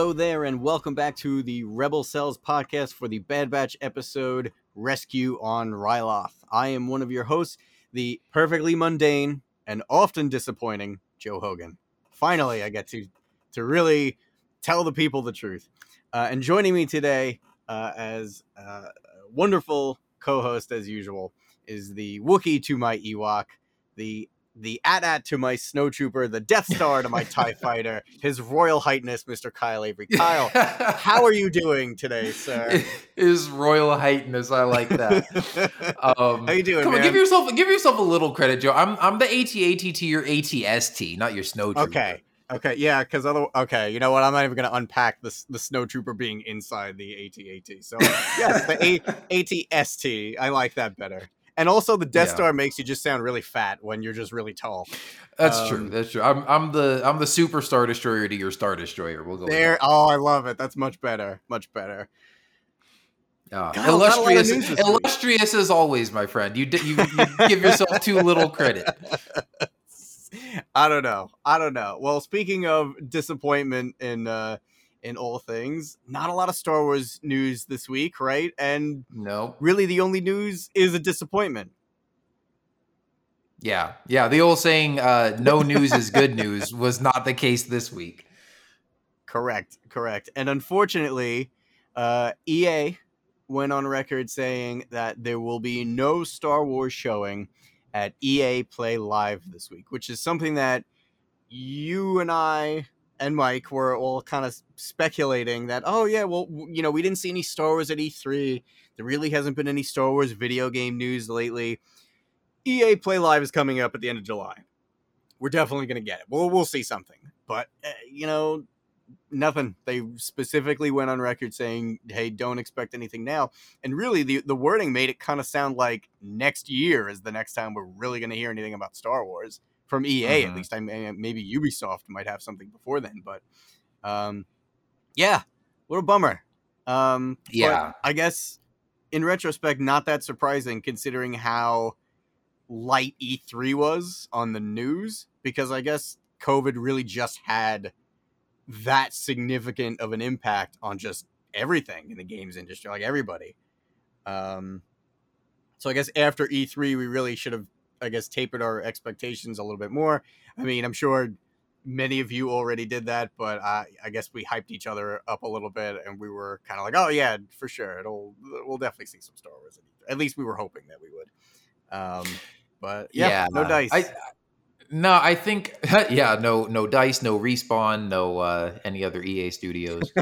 Hello there, and welcome back to the Rebel Cells podcast for the Bad Batch episode Rescue on Ryloth. I am one of your hosts, the perfectly mundane and often disappointing Joe Hogan. Finally, I get to to really tell the people the truth. Uh, and joining me today, uh, as uh, wonderful co-host as usual, is the Wookiee to my Ewok, the the AT-AT to my snowtrooper, the Death Star to my TIE fighter, His Royal Highness, Mr. Kyle Avery. Kyle, how are you doing today, sir? His Royal Highness, I like that. Um, how you doing, Come man? on, give yourself give yourself a little credit, Joe. I'm I'm the ATAT to your ATST, not your snowtrooper. Okay. Okay, yeah, because other okay, you know what? I'm not even going to unpack this the snowtrooper being inside the ATAT. So yes, the A- ATST. I like that better. And also, the Death Yeah. Star makes you just sound really fat when you're just really tall. That's Um, true. That's true. I'm I'm the I'm the super star destroyer to your star destroyer. We'll go There. Oh, I love it. That's much better. Much better. Yeah. God, not a lot of illustrious, news this week. illustrious as always, my friend. You, you you give yourself too little credit. I don't know. I don't know. Well, speaking of disappointment in uh in all things, not a lot of Star Wars news this week, right? And No. really the only news is a disappointment. Yeah. Yeah. The old saying, uh, "No news is good news," was not the case this week. Correct, correct. And unfortunately, uh EA went on record saying that there will be no Star Wars showing at EA Play Live this week, which is something that you and I and Mike were all kind of speculating that, oh, yeah, well, you know, we didn't see any Star Wars at E3. There really hasn't been any Star Wars video game news lately. EA Play Live is coming up at the end of July. We're definitely going to get it. We'll, we'll see something. But, uh, you know, nothing. They specifically went on record saying, hey, don't expect anything now. And really, the, the wording made it kind of sound like next year is the next time we're really going to hear anything about Star Wars from EA. At Mhm. least I may, maybe Ubisoft might have something before then. But um, yeah, little bummer. Um, Yeah. I guess in retrospect, not that surprising considering how light E3 was on the news because I guess COVID really just had that significant of an impact on just everything in the games industry, like everybody. Um, so I guess after E3, we really should have, I guess, tapered our expectations a little bit more. I mean, I'm sure many of you already did that, but I, I guess we hyped each other up a little bit, and we were kind of like, oh yeah, for sure, it'll we'll definitely see some Star Wars. At least we were hoping that we would. Um, but yeah, no dice. I, no, I think yeah, no, no dice, no respawn, no uh, any other EA studios.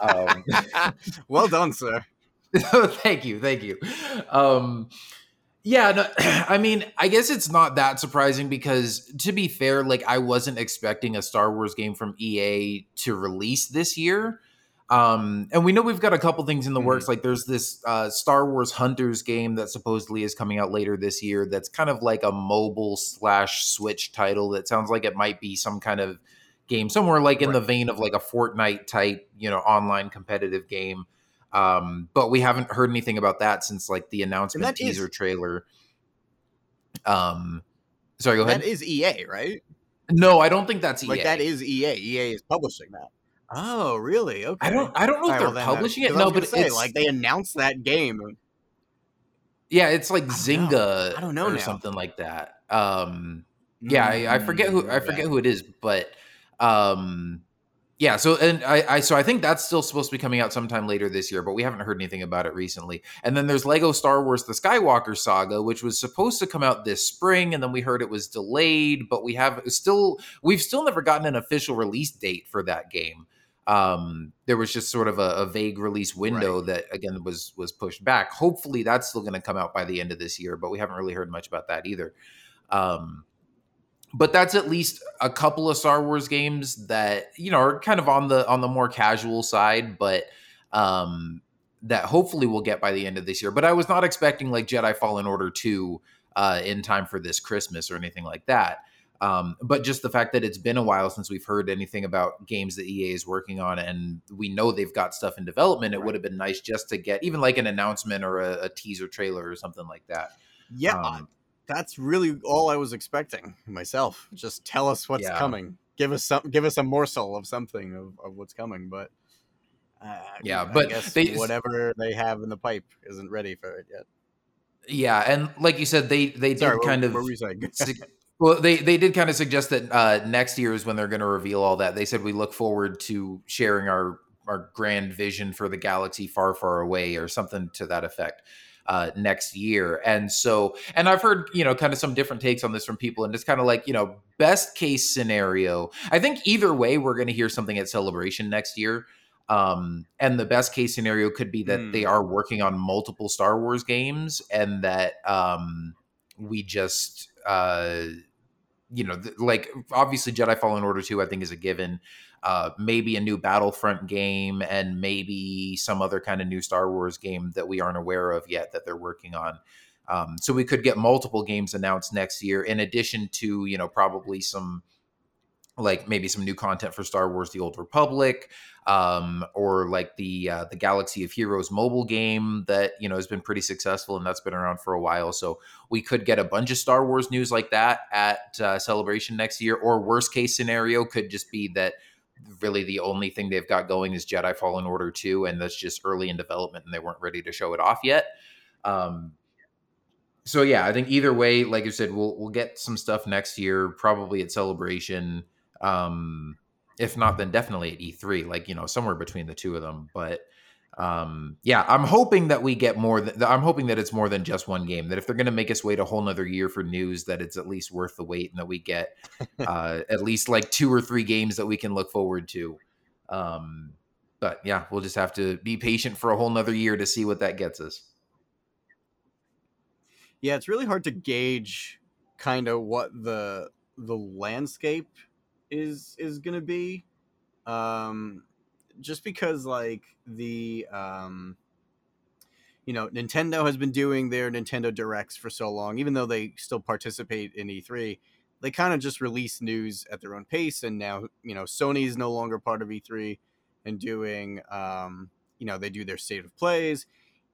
Um, well done, sir. thank you, thank you. Um, yeah, no, I mean, I guess it's not that surprising because, to be fair, like I wasn't expecting a Star Wars game from EA to release this year. Um, and we know we've got a couple things in the Mhm. works. Like there's this uh, Star Wars Hunters game that supposedly is coming out later this year. That's kind of like a mobile slash Switch title. That sounds like it might be some kind of game somewhere like in the vein of like a Fortnite type, you know, online competitive game. Um, but we haven't heard anything about that since like the announcement that is- teaser trailer. Um, sorry, go ahead. That is EA, right? no, I don't think that's EA. Like that is EA. EA is publishing that. Oh, really? Okay. I don't. I don't know All if they're well, publishing it. No, but say, it's like they announced that game. yeah, it's like I Zynga. know. I don't know or now. something like that. Um, yeah, I, I forget who I Mm, forget who it is, but um, yeah. So and I, I so I think that's still supposed to be coming out sometime later this year, but we haven't heard anything about it recently. And then there's Lego Star Wars: The Skywalker Saga, which was supposed to come out this spring, and then we heard it was delayed, but we have still we've still never gotten an official release date for that game. Um, there was just sort of a, a vague release window that again was was pushed back. Hopefully, that's still going to come out by the end of this year, but we haven't really heard much about that either. Um, but that's at least a couple of Star Wars games that you know are kind of on the on the more casual side, but um, that hopefully we'll get by the end of this year. But I was not expecting like Jedi Fallen Order two uh, in time for this Christmas or anything like that. Um, but just the fact that it's been a while since we've heard anything about games that EA is working on, and we know they've got stuff in development, it right. would have been nice just to get even like an announcement or a, a teaser trailer or something like that. Yeah, um, that's really all I was expecting myself. Just tell us what's yeah. coming. Give us some. Give us a morsel of something of, of what's coming. But uh, yeah, but they, whatever they have in the pipe isn't ready for it yet. Yeah, and like you said, they they did Sorry, kind what, of. What were you saying? well, they they did kind of suggest that uh, next year is when they're going to reveal all that. They said we look forward to sharing our our grand vision for the galaxy far, far away, or something to that effect uh, next year. And so, and I've heard, you know, kind of some different takes on this from people, and it's kind of like, you know, best case scenario. I think either way, we're going to hear something at Celebration next year. Um, and the best case scenario could be that mm. they hmm. are working on multiple Star Wars games and that um, we just, uh, you know, like obviously Jedi Fallen Order 2, I think is a given uh, maybe a new Battlefront game, and maybe some other kind of new Star Wars game that we aren't aware of yet that they're working on. Um, so we could get multiple games announced next year, in addition to you know probably some like maybe some new content for Star Wars: The Old Republic, um, or like the uh, the Galaxy of Heroes mobile game that you know has been pretty successful and that's been around for a while. So we could get a bunch of Star Wars news like that at uh, Celebration next year. Or worst case scenario could just be that really the only thing they've got going is Jedi Fallen Order 2, and that's just early in development and they weren't ready to show it off yet. Um, so yeah, I think either way, like I said, we'll we'll get some stuff next year, probably at Celebration. Um, if not, then definitely at E3, like you know, somewhere between the two of them. But um, yeah, I'm hoping that we get more. Th- I'm hoping that it's more than just one game. That if they're going to make us wait a whole nother year for news, that it's at least worth the wait, and that we get uh, at least like two or three games that we can look forward to. Um, but yeah, we'll just have to be patient for a whole nother year to see what that gets us. Yeah, it's really hard to gauge kind of what the the landscape is is going to be. Um, just because like the um you know nintendo has been doing their nintendo directs for so long even though they still participate in e3 they kind of just release news at their own pace and now you know sony is no longer part of e3 and doing um you know they do their state of plays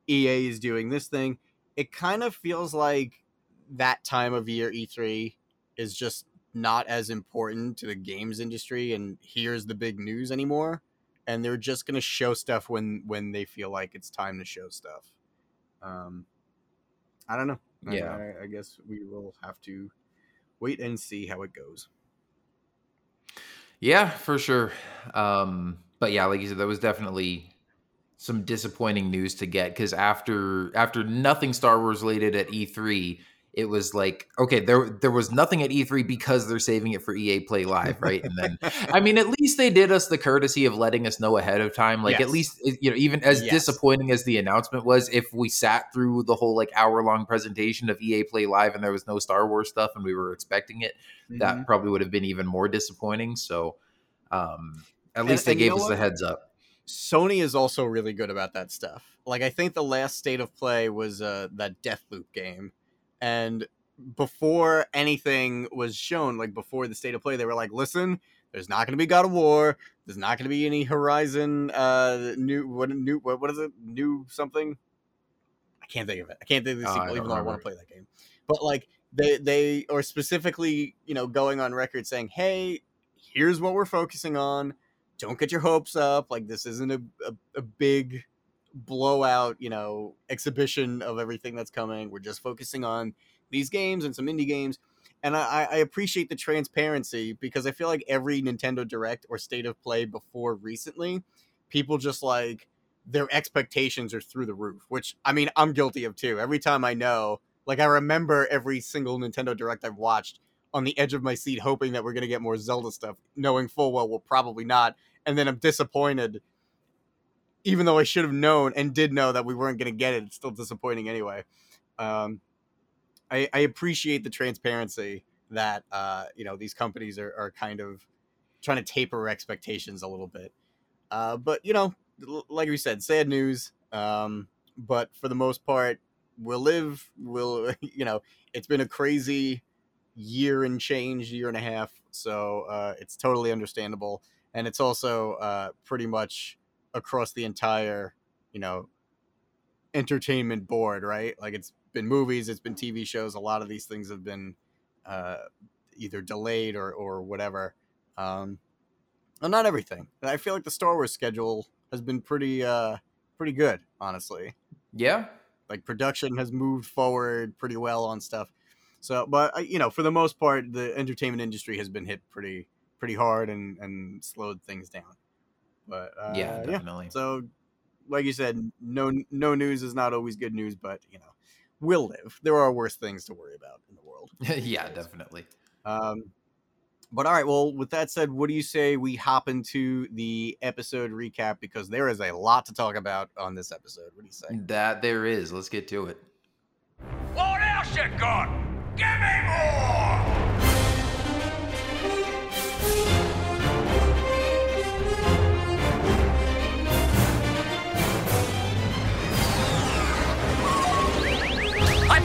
ea is doing this thing. It kind of feels like that time of year e3 is just not as important to the games industry and here's the big news anymore and they're just going to show stuff when when they feel like it's time to show stuff. Um, I don't know. Yeah, I, I guess we will have to wait and see how it goes. Yeah, for sure. Um, but yeah, like you said, that was definitely some disappointing news to get because after after nothing Star Wars related at E3, it was like okay there there was nothing at E3 because they're saving it for EA Play Live right and then I mean at least they did us the courtesy of letting us know ahead of time like yes. at least you know even as yes. disappointing as the announcement was if we sat through the whole like hour long presentation of EA Play Live and there was no Star Wars stuff and we were expecting it mm-hmm. that probably would have been even more disappointing so um at least and, they and gave us a heads up Sony is also really good about that stuff like I think the last state of play was uh that Deathloop game and before anything was shown, like before the state of play, they were like, "Listen, there's not going to be God of War. There's not going to be any Horizon. Uh, new what new what, what is it? New something? I can't think of it. I can't think of the oh, sequel, even though I want to play that game. But like they they are specifically, you know, going on record saying, "Hey, here's what we're focusing on. Don't get your hopes up. Like this isn't a, a, a big blowout, you know, exhibition of everything that's coming. We're just focusing on these games and some indie games. And I, I appreciate the transparency because I feel like every Nintendo Direct or State of Play before recently, people just like their expectations are through the roof, which I mean, I'm guilty of too. Every time I know, like, I remember every single Nintendo Direct I've watched on the edge of my seat, hoping that we're going to get more Zelda stuff, knowing full well we'll probably not. And then I'm disappointed even though I should have known and did know that we weren't going to get it, it's still disappointing anyway. Um, I, I, appreciate the transparency that uh, you know these companies are, are kind of trying to taper expectations a little bit. Uh, but you know, like we said, sad news. Um, but for the most part, we'll live. We'll you know, it's been a crazy year and change, year and a half. So uh, it's totally understandable, and it's also uh, pretty much across the entire you know entertainment board, right? Like it's been movies, it's been TV shows. A lot of these things have been uh, either delayed or or whatever. Um, well, not everything. I feel like the Star Wars schedule has been pretty uh, pretty good, honestly. Yeah. Like production has moved forward pretty well on stuff. So, but uh, you know, for the most part, the entertainment industry has been hit pretty pretty hard and and slowed things down. But uh, yeah, definitely. So, like you said, no no news is not always good news, but you know, we'll live. There are worse things to worry about in the world. yeah, definitely. Um, but all right, well, with that said, what do you say we hop into the episode recap because there is a lot to talk about on this episode. What do you say? That there is. Let's get to it. What else you got? Give me more!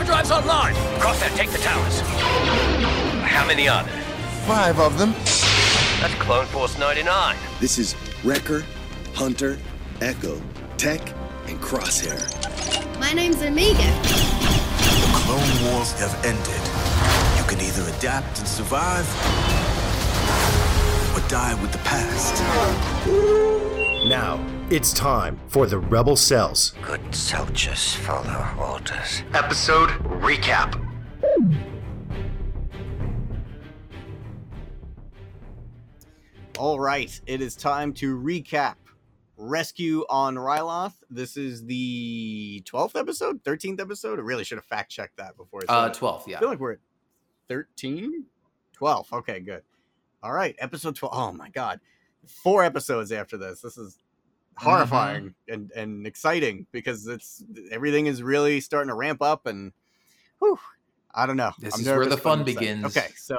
Hyperdrive's online. Crosshair, take the towers. How many are there? Five of them. That's Clone Force 99. This is Wrecker, Hunter, Echo, Tech, and Crosshair. My name's Omega. The Clone Wars have ended. You can either adapt and survive, or die with the past. Now, it's time for the Rebel Cells. Good soldiers follow orders. Episode recap. All right, it is time to recap Rescue on Ryloth. This is the 12th episode, 13th episode. I really should have fact checked that before. I Uh, said it. 12th, I yeah. feel like we're at 13? 12. Okay, good. All right, episode 12. Oh my god. Four episodes after this. This is horrifying and, and exciting because it's everything is really starting to ramp up and whew, I don't know. This I'm is where the fun begins. Okay, so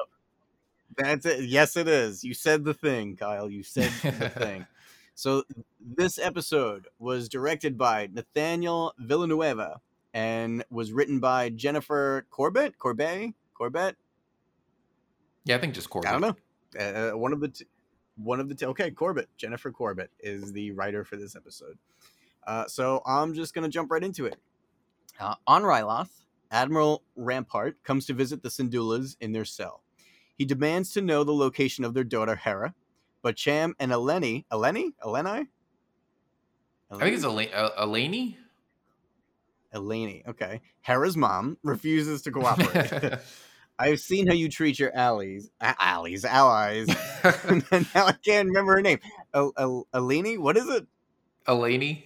that's it. Yes, it is. You said the thing, Kyle. You said the thing. So this episode was directed by Nathaniel Villanueva and was written by Jennifer Corbett, Corbett. Corbett. Yeah, I think just Corbett. I don't know. Uh, one of the t- one of the t- okay, Corbett, Jennifer Corbett is the writer for this episode. Uh, so I'm just gonna jump right into it. Uh, on Ryloth, Admiral Rampart comes to visit the Syndullas in their cell. He demands to know the location of their daughter Hera, but Cham and Eleni, Eleni, Eleni, I think it's. Uh, Elaney? Eleni. Okay, Hera's mom refuses to cooperate. I've seen how you treat your allies, allies, allies. and now I can't remember her name. El- El- Eleni, what is it? Elaney?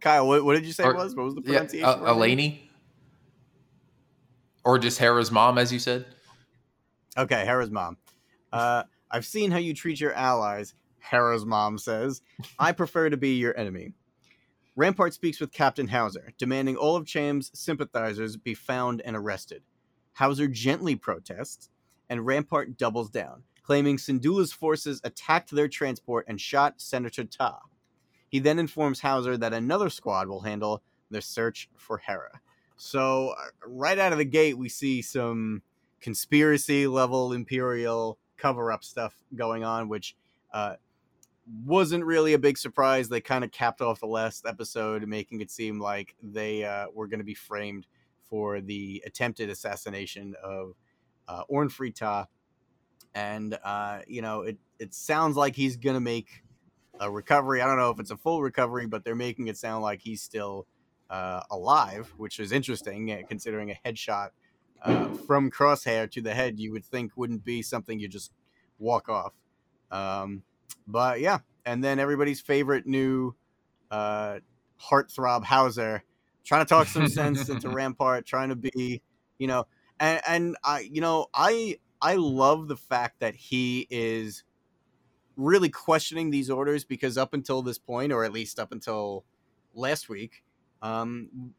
Kyle, what, what did you say Or- it was? What was the Yeah, pronunciation? uh, name? Elaney? Or just Hera's mom, as you said? Okay, Hera's mom. Uh, I've seen how you treat your allies, Hera's mom says. I prefer to be your enemy. Rampart speaks with Captain Hauser, demanding all of Cham's sympathizers be found and arrested. Hauser gently protests, and Rampart doubles down, claiming Syndulla's forces attacked their transport and shot Senator Taa. He then informs Hauser that another squad will handle the search for Hera. So, uh, right out of the gate, we see some conspiracy level Imperial cover up stuff going on, which uh, wasn't really a big surprise. They kind of capped off the last episode, making it seem like they uh, were going to be framed for the attempted assassination of uh, Orn Free Taa. And, uh, you know, it, it sounds like he's going to make a recovery. I don't know if it's a full recovery, but they're making it sound like he's still uh, alive, which is interesting uh, considering a headshot uh, from crosshair to the head. You would think wouldn't be something you just walk off. Um, but yeah, and then everybody's favorite new uh, heartthrob Hauser trying to talk some sense into Rampart, trying to be, you know, and, and I, you know, I I love the fact that he is really questioning these orders because up until this point, or at least up until last week, um,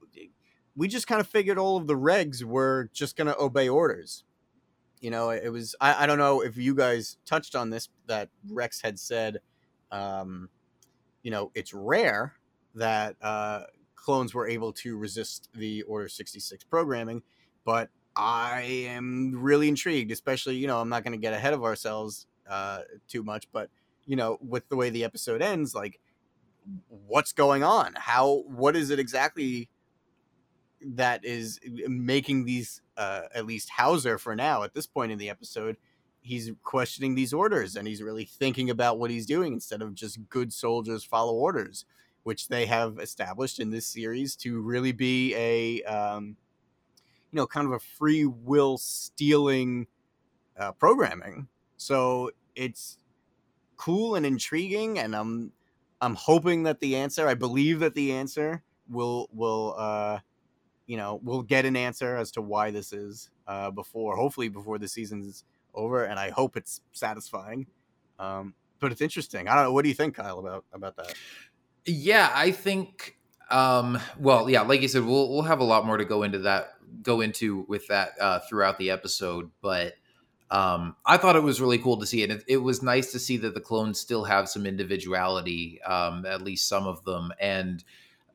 we just kind of figured all of the regs were just going to obey orders. You know, it was, I, I don't know if you guys touched on this, that Rex had said, um, you know, it's rare that uh, clones were able to resist the Order 66 programming, but I am really intrigued, especially, you know, I'm not going to get ahead of ourselves uh, too much, but, you know, with the way the episode ends, like, what's going on? How, what is it exactly that is making these, uh, at least Hauser for now, at this point in the episode, he's questioning these orders and he's really thinking about what he's doing instead of just good soldiers follow orders, which they have established in this series to really be a, um, you know, kind of a free will stealing uh, programming. So it's cool and intriguing, and I'm I'm hoping that the answer, I believe that the answer will will uh, you know we'll get an answer as to why this is uh, before, hopefully before the season's over, and I hope it's satisfying. Um, but it's interesting. I don't know. What do you think, Kyle, about about that? Yeah, I think. Um, well, yeah, like you said, we'll we'll have a lot more to go into that go into with that uh, throughout the episode, but um, I thought it was really cool to see, and it, it, was nice to see that the clones still have some individuality, um, at least some of them. And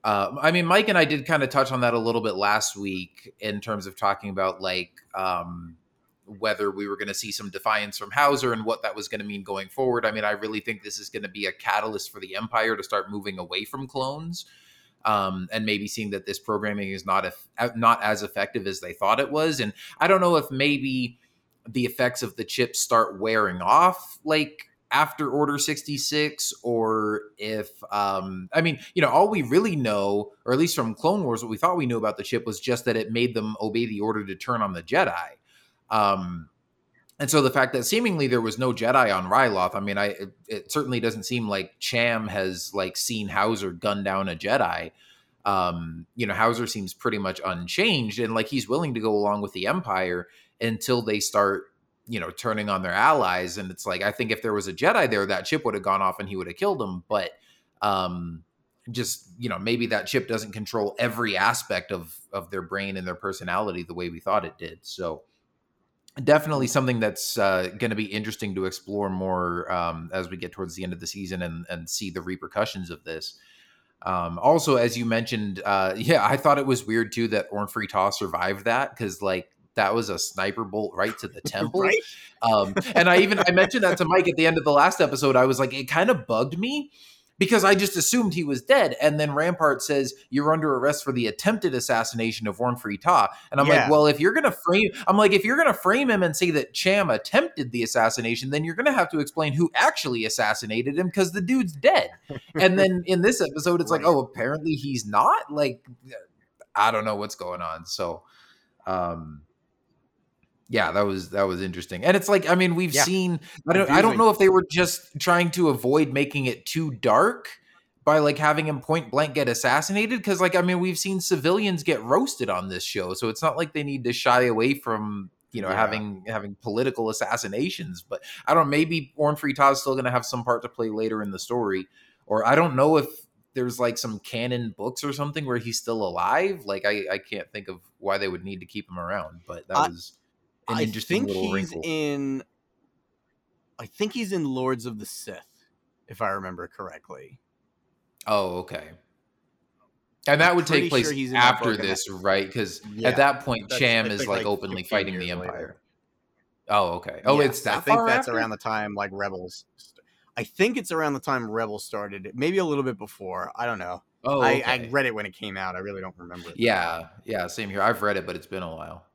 uh, I mean, Mike and I did kind of touch on that a little bit last week in terms of talking about like um, whether we were going to see some defiance from Hauser and what that was going to mean going forward. I mean, I really think this is going to be a catalyst for the Empire to start moving away from clones um, and maybe seeing that this programming is not not as effective as they thought it was. And I don't know if maybe the effects of the chips start wearing off, like after Order 66, or if, um, I mean, you know, all we really know, or at least from Clone Wars, what we thought we knew about the chip was just that it made them obey the order to turn on the Jedi. Um, and so the fact that seemingly there was no Jedi on Ryloth, I mean, I it, it, certainly doesn't seem like Cham has like seen Hauser gun down a Jedi. Um, you know, Hauser seems pretty much unchanged, and like he's willing to go along with the Empire until they start, you know, turning on their allies. And it's like I think if there was a Jedi there, that chip would have gone off and he would have killed him. But um, just you know, maybe that chip doesn't control every aspect of of their brain and their personality the way we thought it did. So definitely something that's uh, going to be interesting to explore more um, as we get towards the end of the season and, and see the repercussions of this. Um, also, as you mentioned, uh, yeah, I thought it was weird too that Orn Taa survived that because like that was a sniper bolt right to the temple. right? um, and I even I mentioned that to Mike at the end of the last episode. I was like, it kind of bugged me because I just assumed he was dead. And then Rampart says, You're under arrest for the attempted assassination of Free Taa. And I'm yeah. like, Well, if you're going to frame, I'm like, if you're to frame him and say that Cham attempted the assassination, then you're going to have to explain who actually assassinated him because the dude's dead. and then in this episode, it's right. like, Oh, apparently he's not. Like, I don't know what's going on. So, um, yeah, that was that was interesting. And it's like, I mean, we've yeah. seen I don't I don't know if they were just trying to avoid making it too dark by like having him point blank get assassinated because like I mean, we've seen civilians get roasted on this show, so it's not like they need to shy away from you know yeah. having having political assassinations, but I don't know, maybe Orn is still going to have some part to play later in the story or I don't know if there's like some canon books or something where he's still alive. Like I, I can't think of why they would need to keep him around, but that I, was I think he's wrinkle. in. I think he's in Lords of the Sith, if I remember correctly. Oh, okay. And that I'm would take place sure after this, right? Because Yeah, at that point, Cham is like, like, openly fighting the years later. Empire. Oh, okay. Oh, Yeah, it's that I think that's after? around the time like Rebels. I think it's around the time Rebels started. Maybe a little bit before. I don't know. Oh, I. I read it when it came out. I really don't remember. It. Yeah, yeah, same here. I've read it, but it's been a while.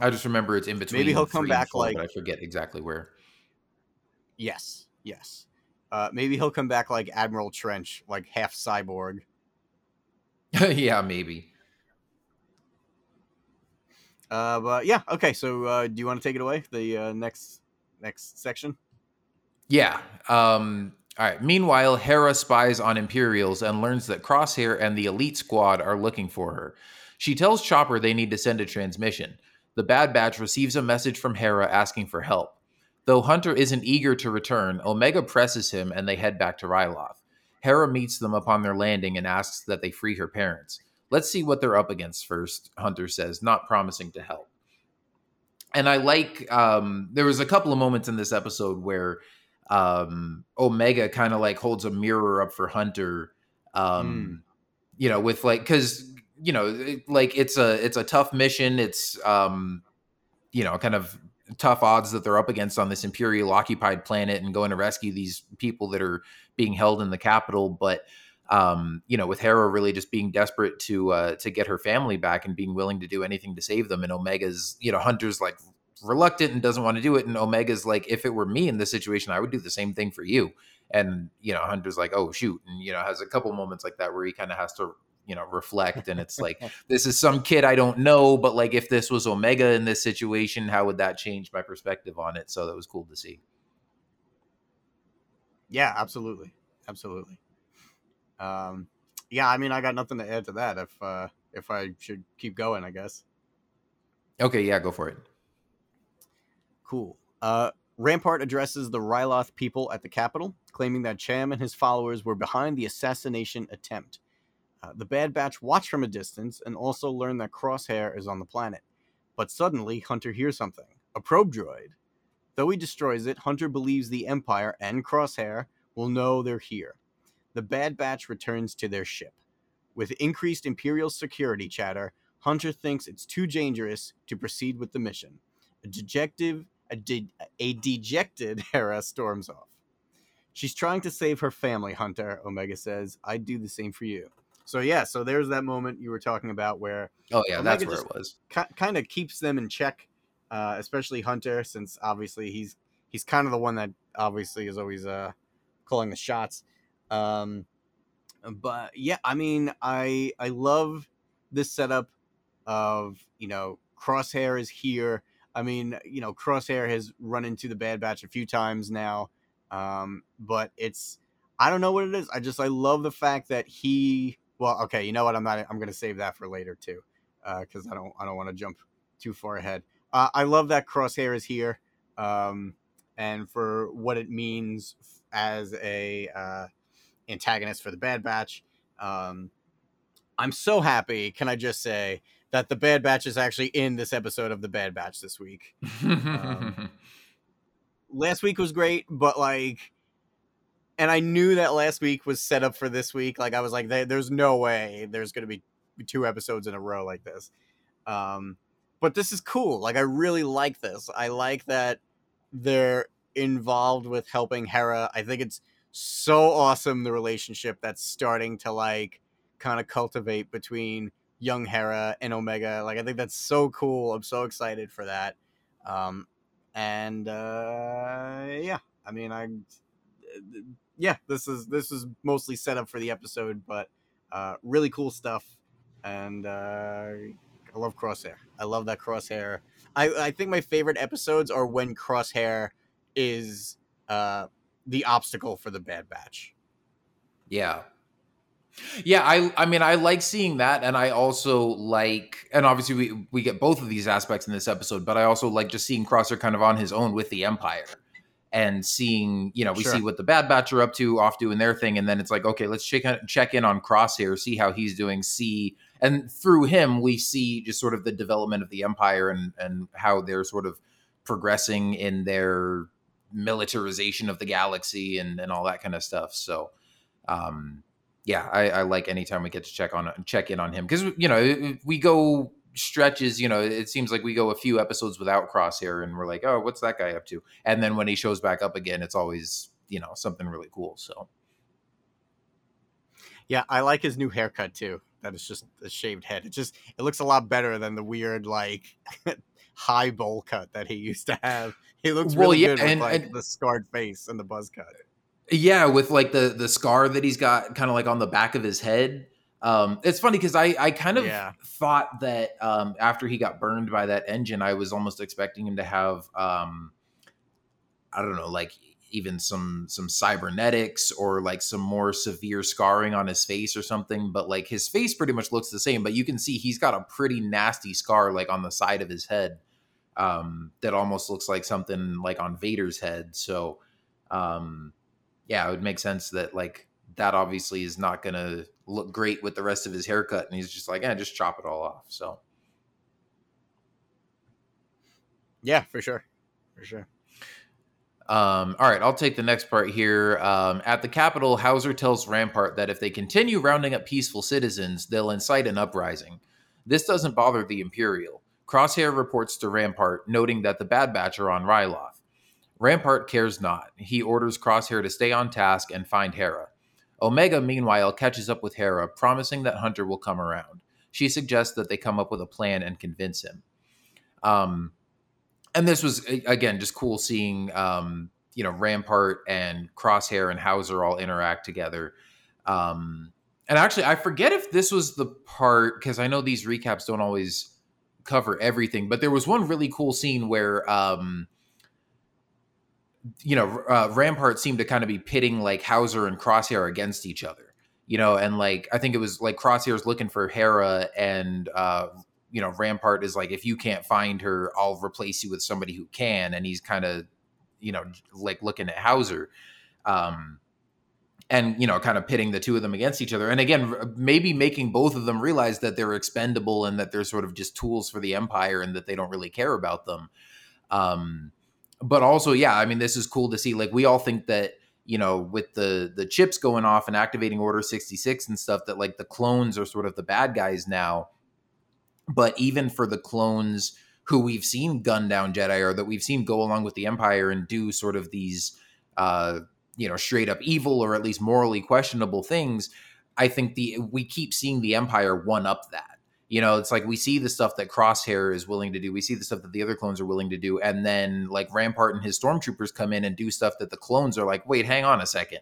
I just remember it's in between. Maybe he'll come back, four, like- but I forget exactly where. Yes. Yes. Uh, maybe he'll come back like Admiral Trench, like half cyborg. yeah, maybe. Uh, but yeah. Okay. So uh, do you want to take it away? The uh, next next section. Yeah. Um, all right. Meanwhile, Hera spies on Imperials and learns that Crosshair and the elite squad are looking for her. She tells Chopper they need to send a transmission. The Bad Batch receives a message from Hera asking for help. Though Hunter isn't eager to return, Omega presses him and they head back to Ryloth. Hera meets them upon their landing and asks that they free her parents. let's see what they're up against first. Hunter says, not promising to help. And I like um, there was a couple of moments in this episode where um, Omega kind of like holds a mirror up for Hunter, um, you know, with like because you know like it's a it's a tough mission. It's um, you know kind of tough odds that they're up against on this imperial occupied planet and going to rescue these people that are being held in the capital. But um you know with hera really just being desperate to uh to get her family back and being willing to do anything to save them and omega's you know hunter's like reluctant and doesn't want to do it. And omega's like if it were me in this situation i would do the same thing for you. And you know hunter's like oh shoot. And you know has a couple moments like that where he kind of has to you know reflect and it's like this is some kid i don't know but like if this was omega in this situation how would that change my perspective on it so that was cool to see Yeah, absolutely, absolutely. Um, yeah, I mean, I got nothing to add to that. If uh, if I should keep going, I guess. okay yeah go for it Cool. Uh, Rampart addresses the Ryloth people at the capital, claiming that Cham and his followers were behind the assassination attempt. Uh, the Bad Batch watch from a distance and also learn that Crosshair is on the planet. But suddenly, Hunter hears something a probe droid. Though he destroys it, Hunter believes the Empire and Crosshair will know they're here. The Bad Batch returns to their ship. With increased Imperial security chatter, Hunter thinks it's too dangerous to proceed with the mission. A dejected, a, de- a dejected Hera storms off. She's trying to save her family, Hunter, Omega says. I'd do the same for you. So, yeah, so there's that moment you were talking about where oh yeah that's where it was ki- kind of keeps them in check, uh, especially Hunter, since obviously he's he's kind of the one that obviously is always uh, calling the shots. Um, but yeah, I mean, I I love this setup of you know Crosshair is here. I mean, you know, Crosshair has run into the Bad Batch a few times now, um, but it's I don't know what it is. I just I love the fact that he. Well, okay, you know what? I'm not. I'm gonna save that for later too, because I don't. I don't want to jump too far ahead. Uh, I love that Crosshair is here, um, and for what it means as a uh, antagonist for the Bad Batch. Um, I'm so happy. Can I just say that the Bad Batch is actually in this episode of the Bad Batch this week? Um, last week was great, but like, and I knew that last week was set up for this week. Like, I was like, there's no way there's going to be two episodes in a row like this. Um, but this is cool. Like, I really like this. I like that they're involved with helping Hera. I think it's so awesome the relationship that's starting to like kind of cultivate between young Hera and Omega. Like, I think that's so cool. I'm so excited for that. Um, and uh yeah i mean i yeah this is this is mostly set up for the episode but uh really cool stuff and uh i love crosshair. I love that crosshair. I i think my favorite episodes are when crosshair is uh the obstacle for the bad batch. Yeah. Yeah, I I mean I like seeing that and I also like and obviously we we get both of these aspects in this episode, but I also like just seeing Crosshair kind of on his own with the Empire and seeing, you know, we Sure. see what the Bad Batch are up to, off doing their thing and then it's like, okay, let's check check in on Crosshair, see how he's doing, see and through him we see just sort of the development of the Empire and and how they're sort of progressing in their militarization of the galaxy and and all that kind of stuff. So um yeah, I, I like anytime we get to check on check in on him because you know we go stretches. You know, it seems like we go a few episodes without Crosshair, and we're like, oh, what's that guy up to? And then when he shows back up again, it's always you know something really cool. So yeah i like his new haircut too that is just a shaved head it just it looks a lot better than the weird like high bowl cut that he used to have he looks Well, really yeah, good with like and- the scarred face and the buzz cut yeah, with like the the scar that he's got, kind of like on the back of his head. Um, it's funny because I I kind of Yeah. thought that um, after he got burned by that engine, I was almost expecting him to have um, I don't know, like even some some cybernetics or like some more severe scarring on his face or something. But like his face pretty much looks the same, but you can see he's got a pretty nasty scar like on the side of his head um, that almost looks like something like on Vader's head. So um, yeah, it would make sense that like that obviously is not gonna look great with the rest of his haircut, and he's just like, "Yeah, just chop it all off." So Yeah, for sure, for sure. Um, all right, I'll take the next part here. Um, at the Capitol, Hauser tells Rampart that if they continue rounding up peaceful citizens, they'll incite an uprising. This doesn't bother the Imperial. Crosshair reports to Rampart, noting that the Bad Batch are on Ryloth. Rampart cares not. He orders Crosshair to stay on task and find Hera. Omega, meanwhile, catches up with Hera, promising that Hunter will come around. She suggests that they come up with a plan and convince him. Um, and this was again just cool seeing um, you know Rampart and Crosshair and Hauser all interact together. Um, and actually, I forget if this was the part because I know these recaps don't always cover everything, but there was one really cool scene where um, you know uh, Rampart seemed to kind of be pitting like Hauser and Crosshair against each other. You know, and like I think it was like Crosshair's looking for Hera and uh, you know, Rampart is like, if you can't find her, I'll replace you with somebody who can. And he's kind of, you know, like looking at Hauser. Um, and you know kind of pitting the two of them against each other and again maybe making both of them realize that they're expendable and that they're sort of just tools for the empire and that they don't really care about them um but also yeah i mean this is cool to see like we all think that you know with the the chips going off and activating order 66 and stuff that like the clones are sort of the bad guys now but even for the clones who we've seen gun down Jedi or that we've seen go along with the Empire and do sort of these, uh, you know, straight up evil or at least morally questionable things, I think the we keep seeing the Empire one up that. You know, it's like we see the stuff that Crosshair is willing to do. We see the stuff that the other clones are willing to do, and then like Rampart and his stormtroopers come in and do stuff that the clones are like, wait, hang on a second.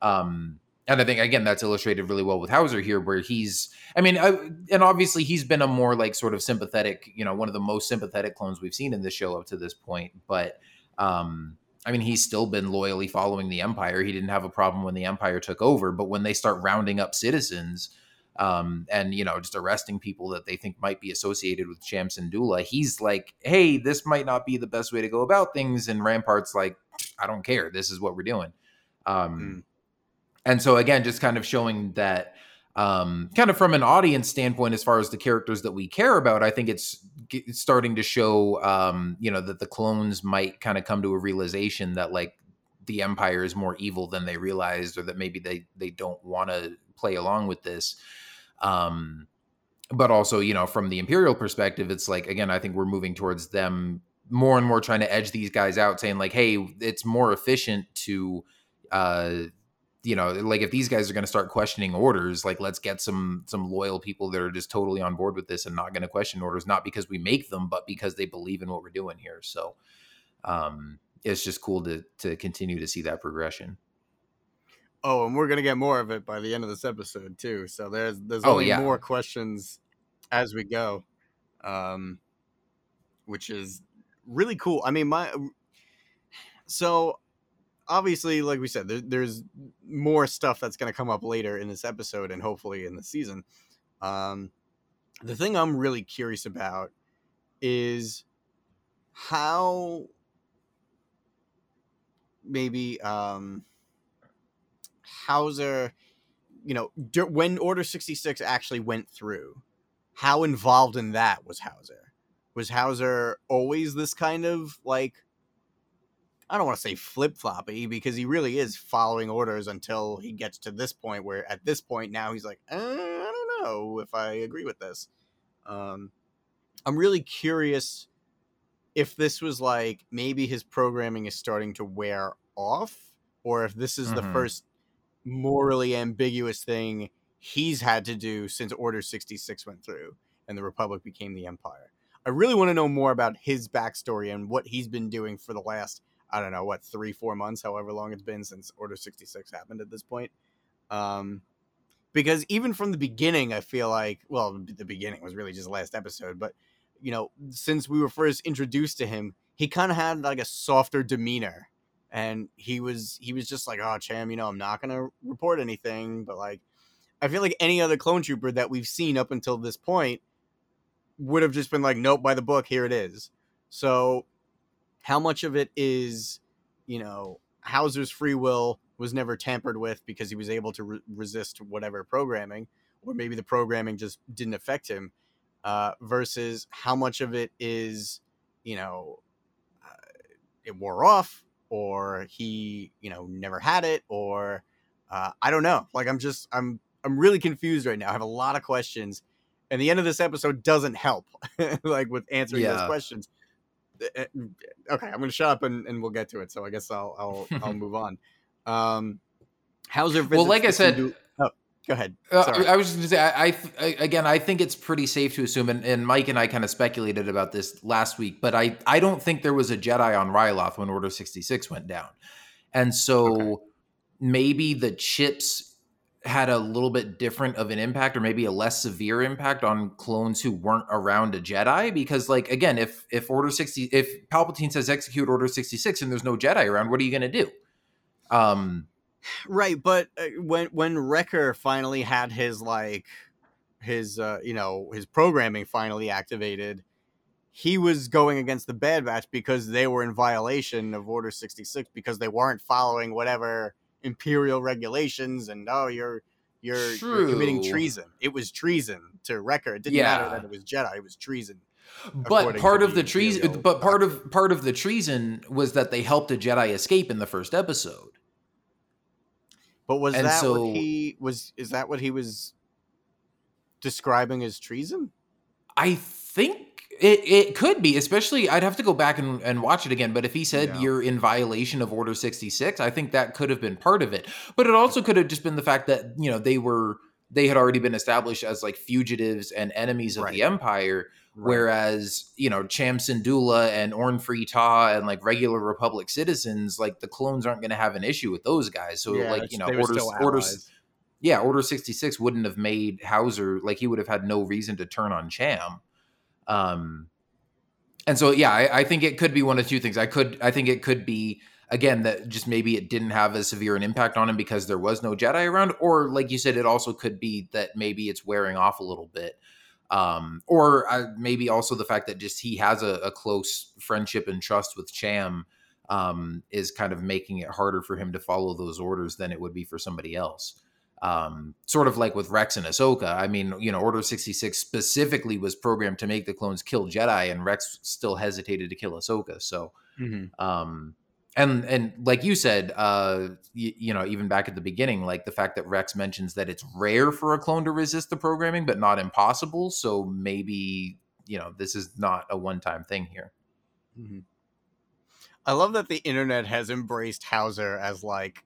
Um, and I think again that's illustrated really well with Hauser here, where he's, I mean, I, and obviously he's been a more like sort of sympathetic, you know, one of the most sympathetic clones we've seen in this show up to this point. But um, I mean, he's still been loyally following the Empire. He didn't have a problem when the Empire took over, but when they start rounding up citizens um, and you know just arresting people that they think might be associated with Cham Syndulla, he's like, "Hey, this might not be the best way to go about things," and Rampart's like, "I don't care. This is what we're doing." Um, mm and so again just kind of showing that um, kind of from an audience standpoint as far as the characters that we care about i think it's, it's starting to show um, you know that the clones might kind of come to a realization that like the empire is more evil than they realized or that maybe they they don't want to play along with this um, but also you know from the imperial perspective it's like again i think we're moving towards them more and more trying to edge these guys out saying like hey it's more efficient to uh you know like if these guys are going to start questioning orders like let's get some some loyal people that are just totally on board with this and not going to question orders not because we make them but because they believe in what we're doing here. So um it's just cool to to continue to see that progression oh and we're going to get more of it by the end of this episode too so there's there's oh, only yeah. more questions as we go um which is really cool i mean my so obviously, like we said, there, there's more stuff that's going to come up later in this episode and hopefully in the season. Um, the thing I'm really curious about is how maybe um, Hauser, you know, when Order 66 actually went through, how involved in that was Hauser? Was Hauser always this kind of like I don't want to say flip floppy because he really is following orders until he gets to this point where at this point now he's like, uh, I don't know if I agree with this. Um, I'm really curious if this was like maybe his programming is starting to wear off or if this is mm-hmm. the first morally ambiguous thing he's had to do since Order 66 went through and the Republic became the Empire. I really want to know more about his backstory and what he's been doing for the last I don't know what three four months, however long it's been since Order sixty six happened at this point. Um, because even from the beginning, I feel like well, the beginning was really just the last episode, but you know, since we were first introduced to him, he kind of had like a softer demeanor, and he was he was just like, oh, Cham, you know, I'm not gonna report anything, but like, I feel like any other clone trooper that we've seen up until this point would have just been like, nope, by the book, here it is. So how much of it is you know Hauser's free will was never tampered with because he was able to re- resist whatever programming, or maybe the programming just didn't affect him, uh, versus how much of it is, you know, uh, it wore off, or he, you know, never had it, or uh, I don't know. Like I'm just I'm I'm really confused right now. I have a lot of questions, and the end of this episode doesn't help, like with answering those questions. Uh, Okay, I'm gonna shut up and, and we'll get to it. So I guess I'll I'll I'll move on. Um, Howzer. Well, like I said, oh, go ahead. Uh, Sorry. I was just going to say, I, I, I again, I think it's pretty safe to assume, and, and Mike and I kind of speculated about this last week, but I, I don't think there was a Jedi on Ryloth when Order sixty six went down, and so Okay. maybe the chips had a little bit different of an impact, or maybe a less severe impact on clones who weren't around a Jedi, because like again, if if Order sixty, if Palpatine says execute Order sixty six, and there's no Jedi around, what are you going to do? Um, Right, but uh, when when Wrecker finally had his like his uh you know his programming finally activated, he was going against the Bad Batch because they were in violation of Order sixty six because they weren't following whatever imperial regulations and oh you're you're, you're committing treason. It was treason to Wrecker. It didn't matter that it was Jedi. It was treason. but part of the the treason but part of part of the treason was that they helped a jedi escape in the first episode But was And that so- what he was? Is that what he was describing as treason? i think it, it could be especially i'd have to go back and, and watch it again but if he said Yeah. you're in violation of order 66 i think that could have been part of it but it also could have just been the fact that you know they were they had already been established as like fugitives and enemies of Right. the empire Whereas, you know, Cham Syndulla and Orn Free Taa and like regular Republic citizens, like the clones aren't going to have an issue with those guys. So, Yeah, like, you know, orders, orders, yeah, Order 66 wouldn't have made Howzer, like, he would have had no reason to turn on Cham. Um, and so, yeah, I, I think it could be one of two things. I could, I think it could be, again, that just maybe it didn't have as severe an impact on him because there was no Jedi around. Or, like you said, it also could be that maybe it's wearing off a little bit um, or uh, maybe also the fact that just he has a, a close friendship and trust with Cham um, is kind of making it harder for him to follow those orders than it would be for somebody else. Um, sort of like with Rex and Ahsoka. I mean, you know, Order 66 specifically was programmed to make the clones kill Jedi, and Rex still hesitated to kill Ahsoka. So, um, and and like you said, uh, you, you know, even back at the beginning, like the fact that Rex mentions that it's rare for a clone to resist the programming, but not impossible. So maybe you know this is not a one-time thing here. Mhm. I love that the internet has embraced Howzer as like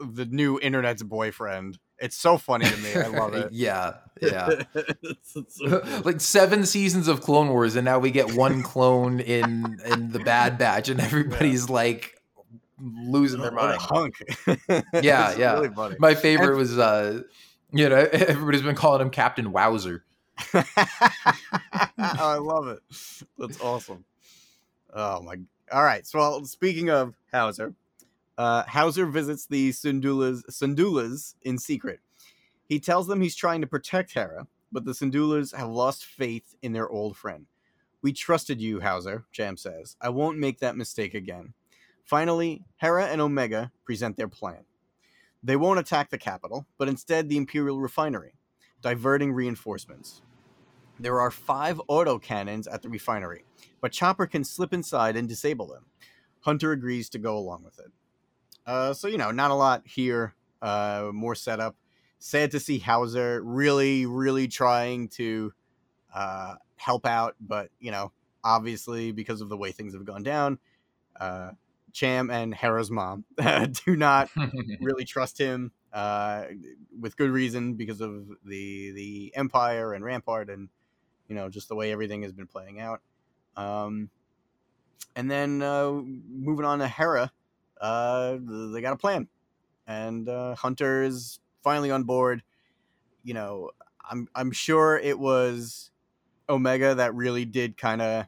the new internet's boyfriend. It's so funny to me. I love it. yeah, yeah. It's- it's so like seven seasons of Clone Wars, and now we get one clone in in the Bad Batch, and everybody's like losing their mind. hunk. Yeah, yeah. really. My favorite was, uh, you know, everybody's been calling him Captain Wowzer. oh, I love it. That's awesome. Oh my. All right. So, well, speaking of Howzer, uh, Howzer visits the Sundulas, Syndullas in secret. He tells them he's trying to protect Hera, but the Sundulas have lost faith in their old friend. We trusted you, Howzer, Cham says. I won't make that mistake again. Finally, Hera and Omega present their plan. They won't attack the capital, but instead the Imperial refinery, diverting reinforcements. There are five autocannons at the refinery, but Chopper can slip inside and disable them. Hunter agrees to go along with it. Uh, so, you know, not a lot here, uh, more setup. Sad to see Howzer really, really trying to uh, help out, but, you know, obviously because of the way things have gone down, uh, Cham and Hera's mom do not really trust him uh, with good reason because of the the Empire and Rampart and you know just the way everything has been playing out. Um, and then uh, moving on to Hera, uh, they got a plan, and uh, Hunter is finally on board. You know, I'm I'm sure it was Omega that really did kind of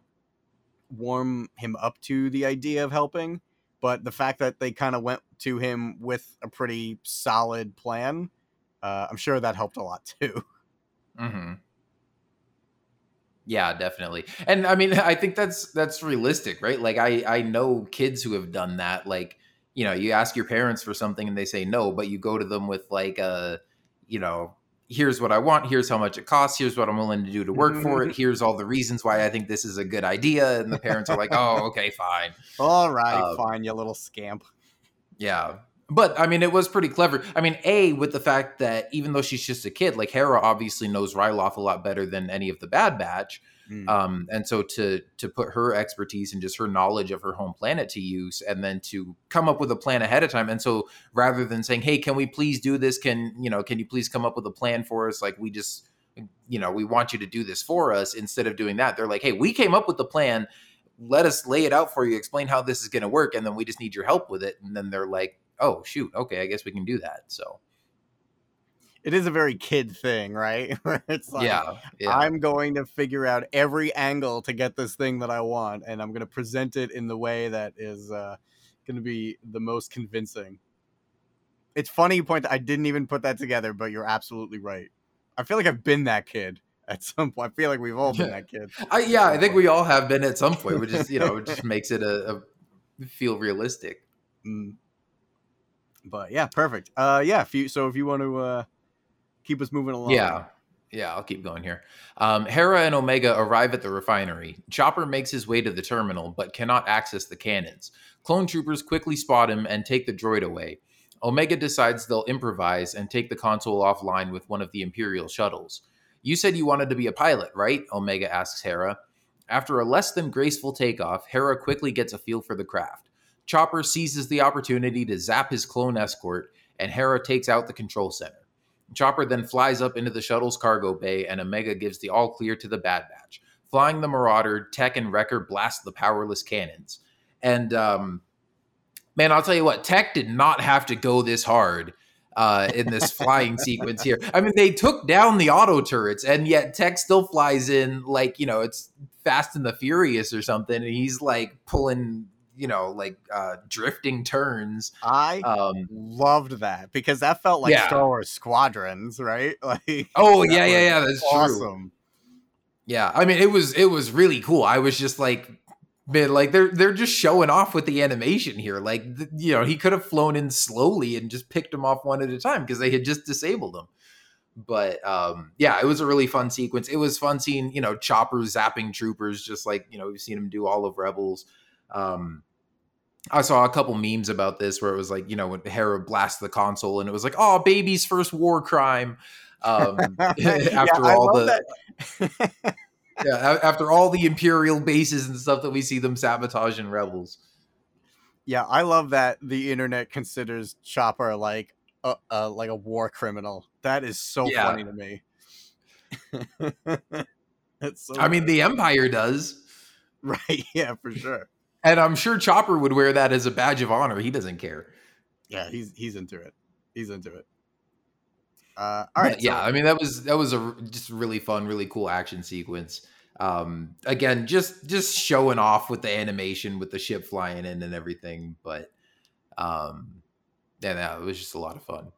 warm him up to the idea of helping but the fact that they kind of went to him with a pretty solid plan, uh, I'm sure that helped a lot too. hmm Yeah, definitely. And I mean, I think that's that's realistic, right? Like I I know kids who have done that. Like you know, you ask your parents for something and they say no, but you go to them with like a, you know, here's what I want, here's how much it costs, here's what I'm willing to do to work for it, here's all the reasons why I think this is a good idea, and the parents are like, oh, okay, fine, All right, Uh, fine, you little scamp. yeah. But I mean, it was pretty clever. I mean, a with the fact that even though she's just a kid, like Hera obviously knows Ryloth a lot better than any of the Bad Batch, Mm. um, and so to to put her expertise and just her knowledge of her home planet to use, and then to come up with a plan ahead of time. And so rather than saying, "Hey, can we please do this? Can you know? Can you please come up with a plan for us?" Like we just, you know, we want you to do this for us. Instead of doing that, they're like, "Hey, we came up with the plan. Let us lay it out for you. Explain how this is going to work, and then we just need your help with it." And then they're like, "Oh, shoot, okay, I guess we can do that." So it is a very kid thing, right? It's like, yeah, yeah. I'm going to figure out every angle to get this thing that I want, and I'm going to present it in the way that is uh, going to be the most convincing. It's funny you point. That I didn't even put that together, but you're absolutely right. I feel like I've been that kid at some point. I feel like we've all been that kid. I, yeah, I think we all have been at some point, which is you know, it just makes it a, a feel realistic. Mm. But yeah, perfect. Uh, yeah. If you so, if you want to uh, keep us moving along, Yeah. Yeah, I'll keep going here. Um, Hera and Omega arrive at the refinery. Chopper makes his way to the terminal, but cannot access the cannons. Clone troopers quickly spot him and take the droid away. Omega decides they'll improvise and take the console offline with one of the Imperial shuttles. You said you wanted to be a pilot, right? Omega asks Hera. After a less than graceful takeoff, Hera quickly gets a feel for the craft. Chopper seizes the opportunity to zap his clone escort, and Hera takes out the control center. Chopper then flies up into the shuttle's cargo bay, and Omega gives the all clear to the Bad Batch. Flying the Marauder, Tech and Wrecker blast the powerless cannons. And um, man, I'll tell you what, Tech did not have to go this hard uh, in this flying sequence here. I mean, they took down the auto turrets, and yet Tech still flies in like you know it's Fast and the Furious or something, and he's like pulling you know like uh, drifting turns. I Um, loved that because that felt like Yeah. Star Wars Squadrons, right? Like, oh yeah, yeah, yeah, that's true. Yeah, I mean it was it was really cool. I was just like, man, like they're they're just showing off with the animation here. Like you know, he could have flown in slowly and just picked them off one at a time because they had just disabled them. But um, yeah, it was a really fun sequence. It was fun seeing you know choppers zapping troopers, just like you know we've seen him do all of Rebels. Um, I saw a couple memes about this where it was like you know when Hera blasts the console and it was like oh baby's first war crime. Um, Yeah, after I all love the that. yeah, after all the imperial bases and stuff that we see them sabotage in Rebels. Yeah, I love that the internet considers Chopper like a, a like a war criminal. That is so Yeah. funny to me. That's so I mean, the Empire does, right, yeah, for sure. And I'm sure Chopper would wear that as a badge of honor. He doesn't care. Yeah, he's he's into it. He's into it. Uh, all But yeah, so- I mean that was that was a just really fun, really cool action sequence. Um, again, just just showing off with the animation with the ship flying in and everything. But um, yeah, it was just a lot of fun.